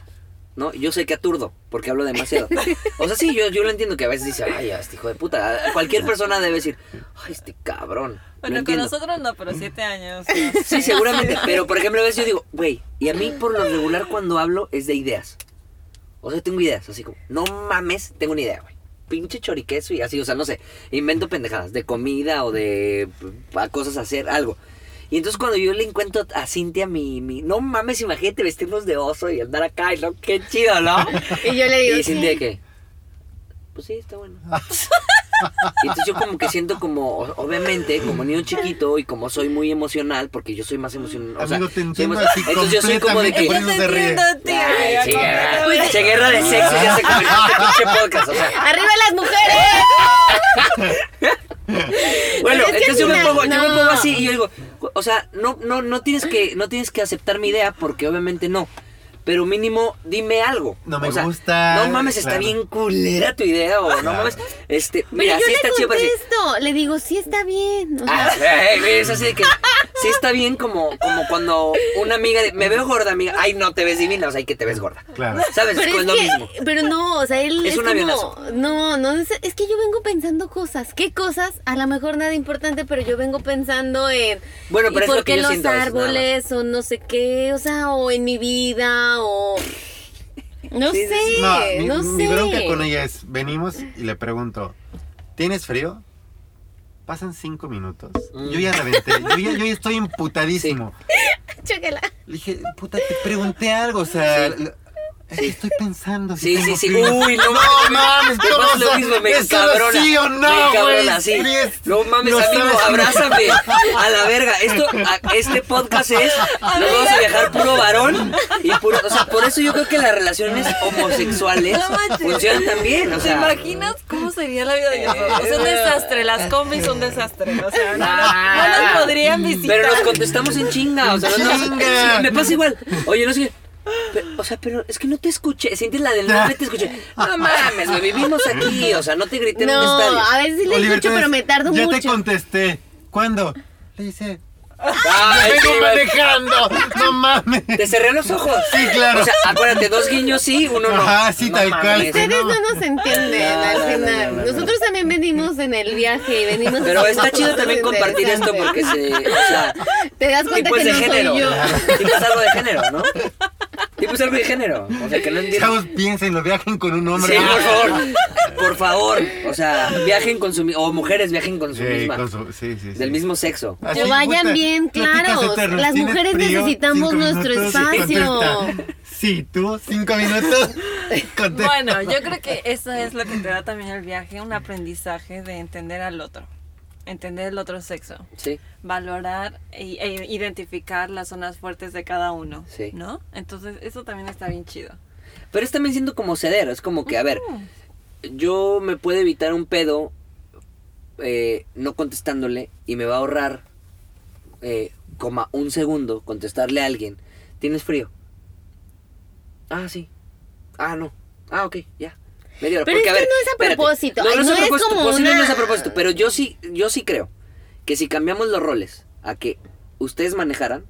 ¿no? Yo sé que aturdo, porque hablo demasiado. O sea, sí, yo, yo lo entiendo que a veces dice, ay, este hijo de puta. Cualquier persona debe decir, ay, este cabrón. Bueno, con nosotros no, pero siete años. no. Sí, seguramente. Pero, por ejemplo, a veces yo digo, güey, y a mí por lo regular cuando hablo es de ideas. O sea, tengo ideas, así como, no mames, tengo una idea, güey. Pinche choriqueso y así, o sea, no sé, invento pendejadas de comida o de a cosas a hacer, algo. Y entonces cuando yo le encuentro a Cintia mi, mi no mames, imagínate vestirnos de oso y andar acá, y no, qué chido, ¿no? Y yo le digo, y Cintia sí. que, pues sí, está bueno. Y entonces yo como que siento como, obviamente, como niño chiquito y como soy muy emocional, porque yo soy más emocional. O sea, Amigo, te entiendo así entonces yo soy como de que... ríe. Ay, guerra, sí, guerra de sexo ya se convirtió en este pinche podcast, o sea... ¡Arriba las mujeres! Bueno, Pero es que entonces yo me, pongo, yo me pongo así y yo digo, o sea, no, no, no tienes que, no tienes que aceptar mi idea porque obviamente no. Pero mínimo dime algo. No me O sea, gusta, No mames, está claro. bien culera tu idea o no mames. Este, Pero mira, yo sí está chido para decir. contesto, le digo, sí está bien. o sea, Ah, eh, es así de que sí está bien como, como cuando una amiga de, me veo gorda, amiga. Ay, no te ves divina, o sea, ay, que te ves gorda. Claro. ¿Sabes? pero es, es lo que, mismo. pero no, o sea, él Es es, un avionazo. no, no, es, es que yo vengo pensando cosas. ¿Qué cosas? A lo mejor nada importante, pero yo vengo pensando en Bueno, pero ¿y es lo que qué yo los árboles o no sé qué, o sea, o en mi vida o no Sí, sí, sé, sí. No, no, mi, sé. mi bronca con ella es, venimos y le pregunto, ¿tienes frío? Pasan cinco minutos. Mm. Yo ya reventé, yo ya, yo ya estoy emputadísimo. Chócala. Le dije, puta, te pregunté algo, o sea, Estoy pensando. Sí, si sí, sí. frío. Uy, no, no mames, Me ¿cómo pasa vas lo mismo, me encabrona. sí o me no, encabrona, güey. sí. No mames, no amigo, sabes- abrázame. A la verga. Esto, a- este podcast es. Nos vamos a viajar puro varón. Y puro. O sea, por eso yo creo que las relaciones homosexuales No funcionan también. O ¿Te sea. imaginas cómo sería la vida de nosotros? Es un desastre, las combis son un desastre. O sea, no, Ah. no nos podrían visitar. Pero nos contestamos en chinga. O sea, no nos- Chinga. me pasa igual. Oye, no sé qué. Pero, o sea, pero es que no te escuché. Sientes la del no te escuché. No mames, lo vivimos aquí. O sea, no te grité en un No, estadio. a veces sí le Oliver, escucho, pero me tardo ya mucho. te contesté. ¿Cuándo? Le dice, Ay, vengo sí, manejando. No mames. Te cerré los ojos. Sí, claro. O sea, acuérdate, dos guiños sí, uno no. Ajá, sí, tal cual. mames. Ustedes No. no nos entienden No, al no, no, final. no, no, no. Nosotros también venimos en el viaje y venimos. Pero está chido también compartir esto porque se. O sea, Te das cuenta que de no género. soy yo. Tipos algo de género, ¿no? Tipos algo de género. O sea, que no entiendo. Chavos, piénsenlo, viajen con un hombre. Sí, por favor. Por favor. O sea, viajen con su. O mujeres viajen con su Sí, misma. con su- sí, sí, sí. Del mismo sexo. Así, Que vayan puta, bien claros. Las ¿Tienes mujeres frío? necesitamos nuestro minutos y espacio. Sí, tú, cinco minutos. contesta. Bueno, yo creo que eso es lo que te da también el viaje, un aprendizaje de entender al otro, entender el otro sexo, Sí. valorar e, e identificar las zonas fuertes de cada uno, Sí. ¿no? Entonces eso también está bien chido. Pero es también siendo como ceder. Es como que, a ver, yo me puedo evitar un pedo eh, no contestándole y me va a ahorrar, eh, coma, un segundo contestarle a alguien. ¿Tienes frío? Ah, sí. Ah, no. Ah, ok, ya. Media hora. Pero Porque, es a que ver, no es a espérate. propósito. No, Ay, no es no a es propósito. como Posible no es a una- propósito. Pero yo sí, yo sí creo que si cambiamos los roles a que ustedes manejaran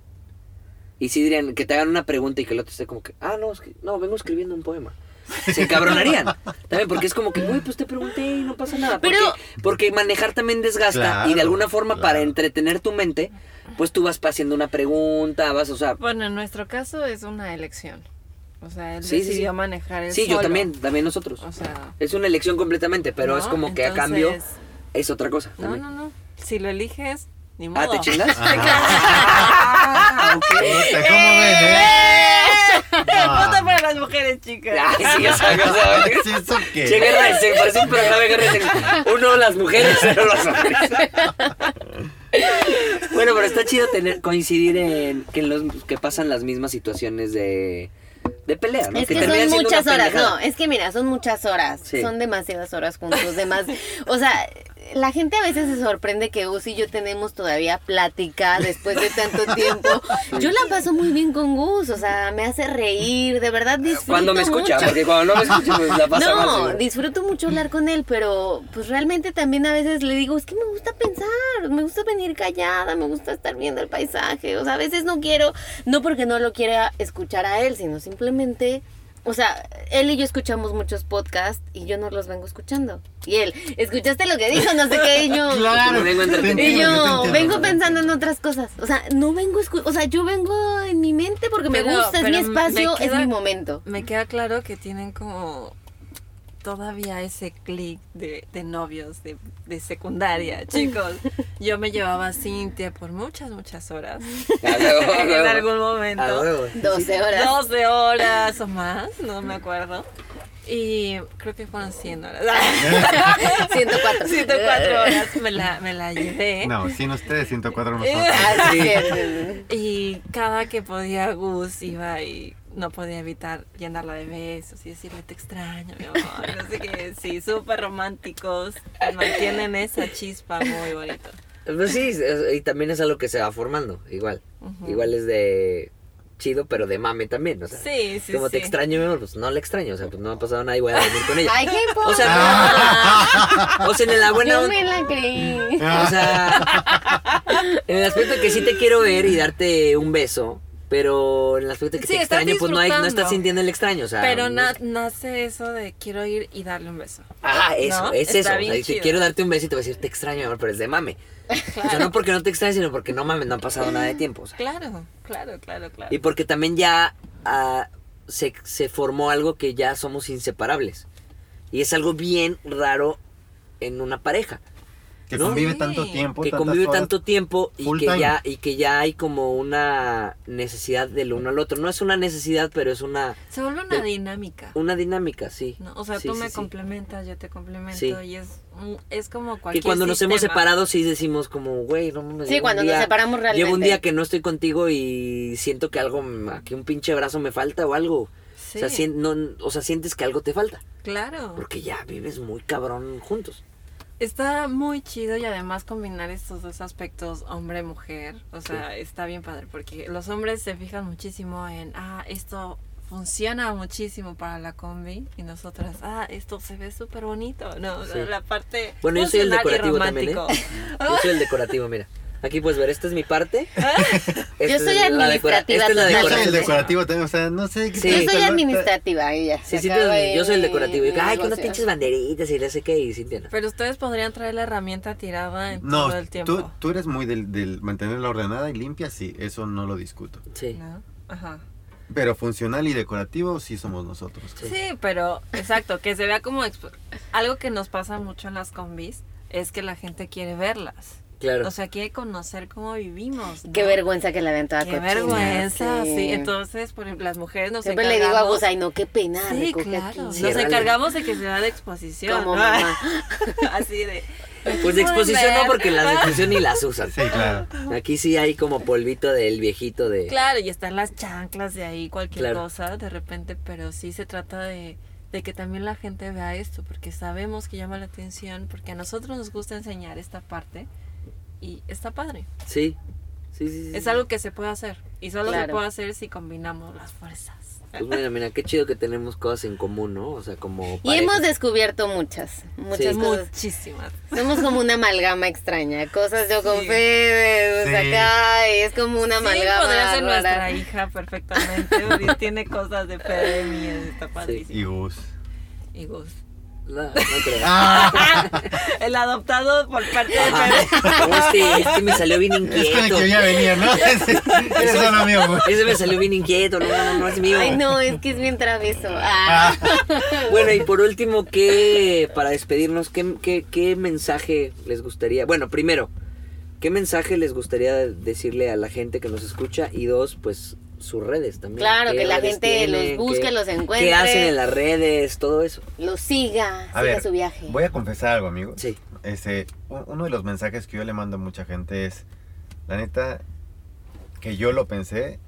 y si dirían que te hagan una pregunta y que el otro esté como que, ah, no, es que, no, vengo escribiendo un poema. Se encabronarían. También porque es como que, güey, pues te pregunté y no pasa nada. Porque, Pero- porque manejar también desgasta y de alguna forma para entretener tu mente, pues tú vas haciendo una pregunta, vas, o sea, Bueno, en nuestro caso es una elección. O sea, él Sí, sí, decidió sí. manejar el sí, yo también, también nosotros. O sea, Es una elección completamente, pero ¿no? es como que a Entonces, cambio es otra cosa. No, también. no, no. Si lo eliges, ni modo. Ah, ¿te chingas? Ah, ok. Puta, ¿Cómo ven, eh? No. Vota para las mujeres, chicas. Ay, sí, o sea, o sea, Sí, ¿Eso qué? Che, guerra de sexo, parece un programa de guerra. Uno las mujeres, cero los hombres. bueno, pero está chido tener, coincidir en que, en los, que pasan las mismas situaciones de, de pelea, ¿no? Es que, son muchas horas, no, es que mira, son muchas horas, Sí. son demasiadas horas juntos, demás, o sea, la gente a veces se sorprende que Gus y yo tenemos todavía plática después de tanto tiempo. Yo la paso muy bien con Gus, o sea, me hace reír, de verdad disfruto Cuando me escucha, mucho. porque cuando no me escucha, pues la pasa No, disfruto mucho hablar con él, pero pues realmente también a veces le digo, es que me gusta pensar, me gusta venir callada, me gusta estar viendo el paisaje, o sea, a veces no quiero, no porque no lo quiera escuchar a él, sino simplemente, o sea, él y yo escuchamos muchos podcasts y yo no los vengo escuchando. Y él, ¿escuchaste lo que dijo? No sé qué, y yo... Claro. Vengo. Y yo vengo pensando en otras cosas. O sea, no vengo, escu- o sea, yo vengo en mi mente porque me Pero- gusta, es mi espacio, queda- es mi momento. Me queda claro que tienen como todavía ese clic de, de novios de, de secundaria, chicos. Yo me llevaba a Cintia por muchas, muchas horas. A en algún momento. huevo. 12 horas. 12 horas o más, no me acuerdo. Y creo que fueron 100 horas. 104. 104 horas me la, me la llevé. No, sin ustedes 104 nosotros. Ah, sí, Sí. sí, sí. Y cada que podía Gus iba y no podía evitar llenarla de besos y decirle te extraño, mi amor. No sé qué, sí, súper románticos. Mantienen esa chispa muy bonito. Pues sí, y también es algo que se va formando, igual. Igual es de chido, pero de mame también, o sea. Sí, sí, como te extraño, mi amor, pues no la extraño, o sea, pues no me ha pasado nada y voy a dormir con ella. Ay, qué O sea, Ah. no- o sea, en la buena Yo onda- me la creí. O sea, en el aspecto que sí te quiero ver y darte un beso, pero en el aspecto que Sí, te extraño, pues no, hay, no estás sintiendo el extraño, o sea. Pero no- nace eso de quiero ir y darle un beso. Ah, eso, ¿no? es Está eso. O bien sea, si quiero darte un besito, te voy a decir, te extraño, amor, pero es de mame. O sea, no porque no te extrañe, sino porque no mames, no ha pasado nada de tiempo. o sea. Claro, claro, claro, claro. Y porque también ya ah, se, se formó algo que ya somos inseparables. Y es algo bien raro en una pareja. Que ¿no? convive tanto tiempo. que convive horas. tanto tiempo y que time. ya y que ya hay como una necesidad del uno al otro. No es una necesidad, pero es una Se vuelve una de- dinámica. una dinámica, sí. ¿no? O sea, Sí, tú sí, me sí. complementas, yo te complemento Sí. y es, es como Que cualquier cuando nos hemos separado sí decimos como, güey, no mames. Sí, llevo un cuando nos día- separamos realmente. Llevo un día que no estoy contigo y siento que algo, que un pinche brazo me falta o algo. Sí, O, sea, sien- no, o sea, sientes que algo te falta. claro. Porque ya vives muy cabrón juntos. Está muy chido y además combinar estos dos aspectos hombre-mujer, o sea, está bien padre porque los hombres se fijan muchísimo en, ah, esto funciona muchísimo para la combi y nosotras, ah, esto se ve súper bonito, ¿no? Sí. La parte Bueno, yo soy el decorativo también, ¿eh? Yo soy el decorativo, mira. Aquí puedes ver, esta es mi parte. Esta Yo es soy la administrativa Esta es la total. Yo soy el decorativo también, o sea, no sé qué Sí. Yo soy administrativa, ella. Sí, sí, yo soy el decorativo. Y, Ay, que unas pinches banderitas y no sé qué. Y Cintia no. Pero ustedes podrían traer la herramienta tirada en No, todo el tiempo. tú, tú eres muy del, del mantenerla ordenada y limpia, sí, eso no lo discuto. Sí. ¿no? Ajá. Pero funcional y decorativo sí somos nosotros. Sí, pero exacto, que se vea como expo- algo que nos pasa mucho en las combis es que la gente quiere verlas. Claro. O sea, quiere conocer cómo vivimos. ¿no? Qué vergüenza que la vean toda Qué cochina, vergüenza, sí. sí. Entonces, por ejemplo, las mujeres nos Siempre le digo a encargamos... vos, ay no, qué pena. Sí, claro. aquí". Nos encargamos de que se vea de exposición. Como ¿no? mamá. Así de... Pues de exposición no, porque las de exposición ni las usan. Sí, claro. Aquí sí hay como polvito del viejito de. Claro, y están las chanclas de ahí, cualquier Claro. cosa de repente, pero sí se trata de, de que también la gente vea esto, porque sabemos que llama la atención, porque a nosotros nos gusta enseñar esta parte y está padre. Sí. Sí, sí, sí. Es algo que se puede hacer y solo se puede hacer si combinamos las fuerzas. Pues mira, mira, qué chido que tenemos cosas en común, ¿no? O sea, como. Y hemos descubierto muchas, muchas Sí. cosas. Muchísimas. Somos como una amalgama extraña. Cosas yo con. Fede, o sea, Sí. acá, y es como una Sí, amalgama. podría ser rara. nuestra hija perfectamente, tiene cosas de Fede y está padrísimo. Y Gus. Y Gus. No, no creo. Ah, El adoptado por parte de. No, este, este me salió bien es con el inquieto. que ya venía, ¿no? Ese ese es lo mío, Gus. Ese me salió bien inquieto, no, no, no es mío. Ay, no, es que es bien travieso. Ah. Bueno, y por último, ¿qué, para despedirnos, ¿qué, qué, qué mensaje les gustaría? Bueno, primero, ¿qué mensaje les gustaría decirle a la gente que nos escucha? Y dos, pues sus redes también. Claro, ¿Qué que la gente tienen? los busque, ¿Qué- los encuentre. ¿Qué hacen en las redes? Todo eso. Lo siga, A siga ver, su viaje. voy a confesar algo, amigo. Sí. Este, uno de los mensajes que yo le mando a mucha gente es, la neta, que yo lo pensé,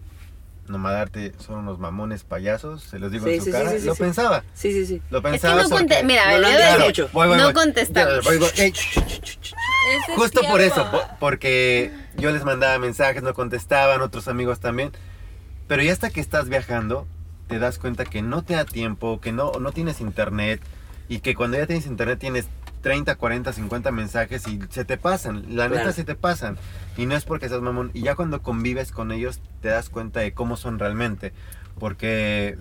nomás darte son unos mamones payasos, se los digo Sí, en su sí, sí, cara, sí, sí, lo sí. pensaba, Sí, sí, sí. lo Es que pensaba no porque- Mira, No lo han mucho. Voy, voy, no voy. contestamos. Voy, voy. Ey, ch, ch, ch, ch, ch. Ese es Justo por eso, porque yo les mandaba mensajes, no contestaban, otros amigos también. Pero ya hasta que estás viajando, te das cuenta que no te da tiempo, que no, no tienes internet y que cuando ya tienes internet tienes 30, 40, 50 mensajes y se te pasan, la neta Claro. se te pasan. Y no es porque seas mamón. Y ya cuando convives con ellos te das cuenta de cómo son realmente. Porque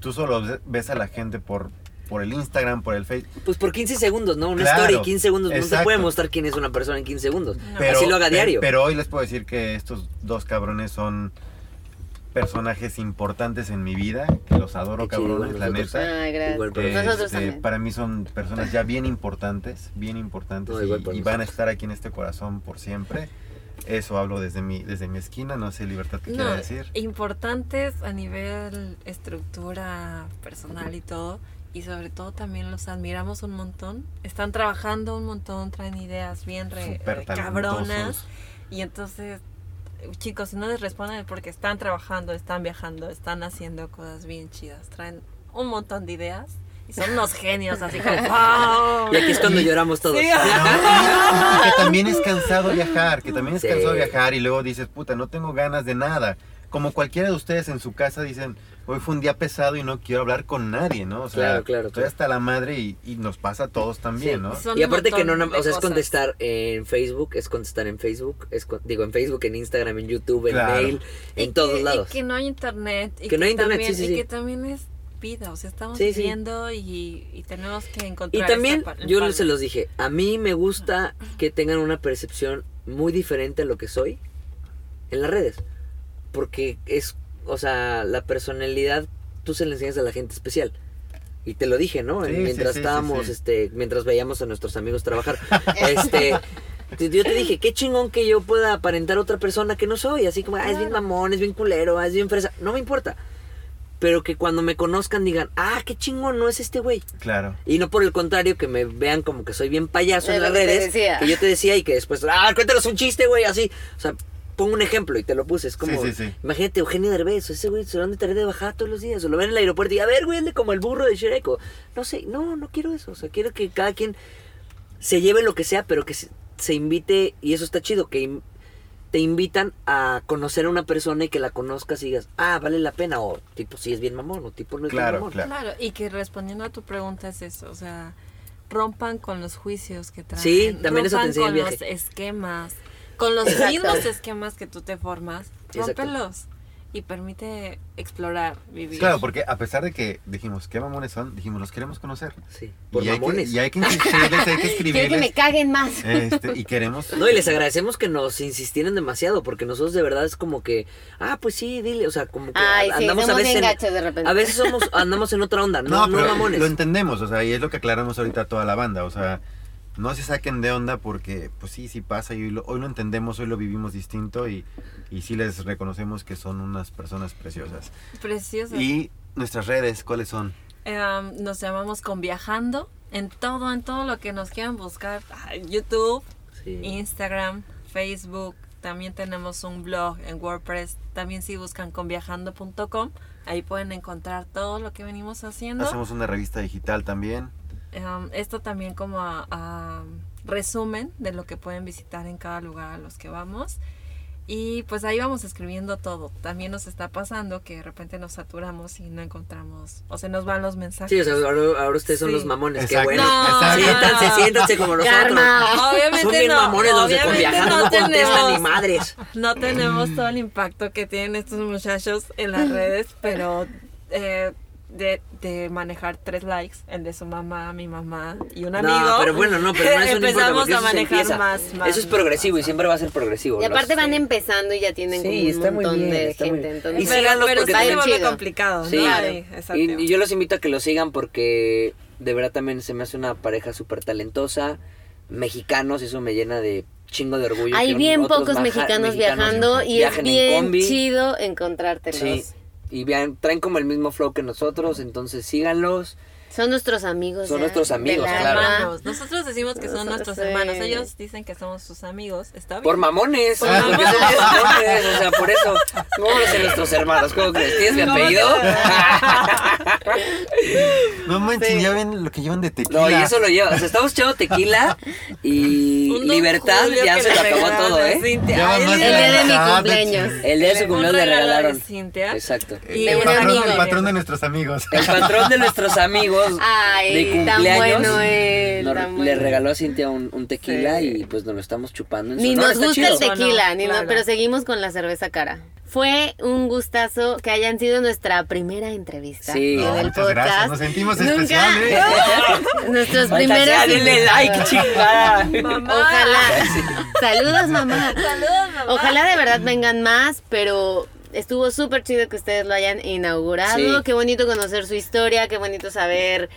tú solo ves a la gente por, por el Instagram, por el Facebook. Pues por 15 segundos, ¿no? Una Claro, story, 15 segundos. No se puede mostrar quién es una persona en 15 segundos. Pero, Así lo haga diario. Pero hoy les puedo decir que estos dos cabrones son personajes importantes en mi vida, que los adoro Qué cabrones, la neta. Gracias. Para Este, para mí son personas ya bien importantes, bien importantes No, y- van a estar aquí en este corazón por siempre. Eso hablo desde mi, desde mi esquina, no sé libertad que quiera No, decir. importantes a nivel estructura personal y todo. y sobre todo también los admiramos un montón. Están trabajando un montón, traen ideas bien re- eh, cabronas. talentosos. Y entonces, chicos, si no les responden es porque están trabajando, están viajando, están haciendo cosas bien chidas. Traen un montón de ideas y son unos genios, así como ¡wow! Y aquí es cuando lloramos todos. Sí. Y que también es cansado viajar, que también es Sí. cansado viajar y luego dices, puta, no tengo ganas de nada. Como cualquiera de ustedes en su casa dicen, hoy fue un día pesado y no quiero hablar con nadie, ¿no? O sea, Claro, claro, estoy claro. hasta la madre y, y nos pasa a todos también, Sí. ¿no? Son Y aparte que no, o sea, es contestar en Facebook, es contestar en Facebook, es con- digo en Facebook, en Instagram, en YouTube, en Claro. mail, Y en todos que- lados. Y que no hay internet. Y Que no hay internet, también, sí, sí, y que también es vida, o sea, estamos Sí, sí. viviendo y, y tenemos que Y encontrar. también, esta pa- yo palma. se los dije, a mí me gusta que tengan una percepción muy diferente a lo que soy en las redes. Porque es, o sea, la personalidad, tú se le enseñas a la gente especial. Y te lo dije, ¿no? Sí, mientras sí, estábamos, sí, sí. este, mientras veíamos a nuestros amigos trabajar. este, te- yo te dije, qué chingón que yo pueda aparentar otra persona que no soy. Así como, ah, es bien mamón, es bien culero, ah, es bien fresa. No me importa. Pero que cuando me conozcan digan, ah, qué chingón, no es este güey. Claro. Y no por el contrario, que me vean como que soy bien payaso Es en las redes. Que yo te decía y que después, ah, cuéntanos un chiste, güey, así. O sea, pongo un ejemplo y te lo puse. Es como, Sí, sí, sí. imagínate Eugenio Derbez, ese güey se lo han de traer de bajada todos los días. O lo ven en el aeropuerto y, a ver, güey, ande como el burro de Shrek. o- No sé, no, no quiero eso. O sea, quiero que cada quien se lleve lo que sea, pero que se, se invite, y eso está chido, que in- te invitan a conocer a una persona y que la conozcas y digas, ah, vale la pena. O tipo, sí es bien mamón, o tipo, no es Claro, bien mamón. claro. Claro, y que respondiendo a tu pregunta es eso, o sea, rompan con los juicios que traen. Sí, también eso te rompan enseña el con viaje. los esquemas, con los mismos esquemas que tú te formas, Exacto. rómpelos y permite explorar, vivir. Claro, porque a pesar de que dijimos qué mamones son, dijimos los queremos conocer. Sí, por y, hay que, mamones. y hay que insistirles, hay que Quiero que me caguen más. este, y queremos. No, y les agradecemos que nos insistieran demasiado, porque nosotros de verdad es como que, ah, pues sí, dile, o sea, como que Ay, sí, andamos a somos veces en, de repente. a veces somos, andamos en otra onda, no, No, no, pero mamones. lo entendemos, o sea, y es lo que aclaramos ahorita a toda la banda, o sea, no se saquen de onda porque, pues sí, sí pasa y hoy lo, hoy lo entendemos, hoy lo vivimos distinto y, y sí les reconocemos que son unas personas preciosas. Precioso. Y nuestras redes, ¿cuáles son? Em, nos llamamos Conviajando en todo, en todo lo que nos quieran buscar. Ay, YouTube, Sí. Instagram, Facebook. También tenemos un blog en WordPress. También si buscan conviajando.com, ahí pueden encontrar todo lo que venimos haciendo. Hacemos una revista digital también. Um, esto también como a, a resumen de lo que pueden visitar en cada lugar a los que vamos. Y pues ahí vamos escribiendo todo. También nos está pasando que de repente nos saturamos y no encontramos, o se nos van los mensajes. Sí, o sea, ahora, ahora ustedes son Sí. los mamones, qué Exacto. bueno. No. Siéntanse, siéntanse como nosotros. Karma. Obviamente Son bien no, mamones los de obviamente no, contestan tenemos- ni madres. No tenemos todo el impacto que tienen estos muchachos en las redes, pero eh, de, de manejar tres likes, el de su mamá, mi mamá y un amigo. No, pero bueno, no, pero no importa empezamos a manejar más, más. Eso es progresivo y siempre va a ser progresivo. Y aparte van empezando y ya tienen Sí, como un está muy montón bien, de está muy gente. bien. Entonces, Y pero, síganlos pero porque se vuelve complicado, Sí, ¿no? claro. Y, y yo los invito a que lo sigan porque de verdad también se me hace una pareja súper talentosa, mexicanos, eso me llena de chingo de orgullo. hay bien pocos mexicanos, viajando y es en bien chido encontrártelos. Sí, y vean, traen como el mismo flow que nosotros, entonces síganlos. Son nuestros amigos. Son ya, nuestros amigos, claro. Hermanos. Nosotros decimos que son nuestros sí. hermanos. Ellos dicen que somos sus amigos. Está bien. Por mamones, Por porque mamones. somos mamones, o sea, por eso. ¿Cómo van a ser nuestros hermanos? ¿Cómo crees? ¿Tienes mi ¿Cómo apellido? No manches, Sí. ya ven lo que llevan de tequila. No, y eso lo lleva. O sea, estamos echando tequila y Un libertad ya se lo acabó todo, ¿eh? El día de mi Ah, cumpleaños. El día de su cumpleaños le regalaron. Cintia. Exacto. Y El patrón, el patrón de nuestros amigos. El patrón de nuestros amigos Ay, de tan cumpleaños bueno él, nos- tan le regaló a Cintia un, un tequila Sí. y pues nos lo estamos chupando en su Ni nos gusta chido. el tequila, No, ni no- claro. pero seguimos con la cerveza cara. Fue un gustazo que hayan sido nuestra primera entrevista Sí. en No, el podcast. gracias, nos sentimos Nunca- especiales. Nuestros Maldita primeros denle like, chingada. Mamá. Ojalá. Saludos, mamá. Saludos, mamá. Ojalá de verdad vengan más, pero estuvo súper chido que ustedes lo hayan inaugurado. Sí. Qué bonito conocer su historia, qué bonito saber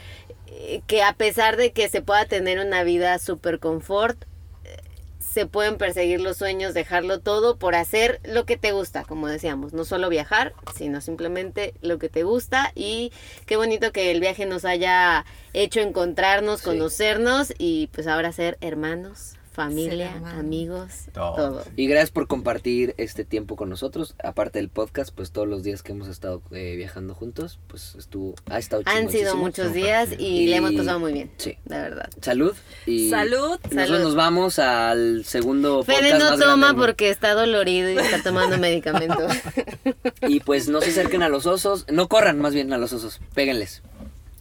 eh, que a pesar de que se pueda tener una vida súper confort, eh, se pueden perseguir los sueños, dejarlo todo por hacer lo que te gusta, como decíamos, no solo viajar, sino simplemente lo que te gusta y qué bonito que el viaje nos haya hecho encontrarnos, Sí. conocernos y pues ahora ser hermanos, familia, amigos, Todo. todo. Y gracias por compartir este tiempo con nosotros. Aparte del podcast, pues todos los días que hemos estado eh, viajando juntos, pues estuvo, ha estado Han sido muchos días y, Y- le hemos pasado muy bien, Sí. de verdad. Salud. Y Salud. Nosotros Salud. nos vamos al segundo Fede podcast no más grande toma porque está dolorido y está tomando medicamento. Y pues no se acerquen a los osos. No corran más bien a los osos. Péguenles.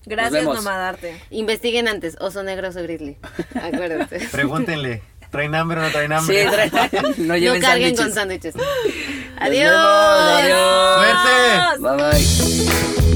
Gracias. Nomadarte. Investiguen antes, oso negro, oso grizzly. Acuérdense. Pregúntenle, ¿traen hambre o no traen Sí, hambre? traen- no No carguen con sándwiches. Adiós. Adiós. ¡Suerte! Bye bye.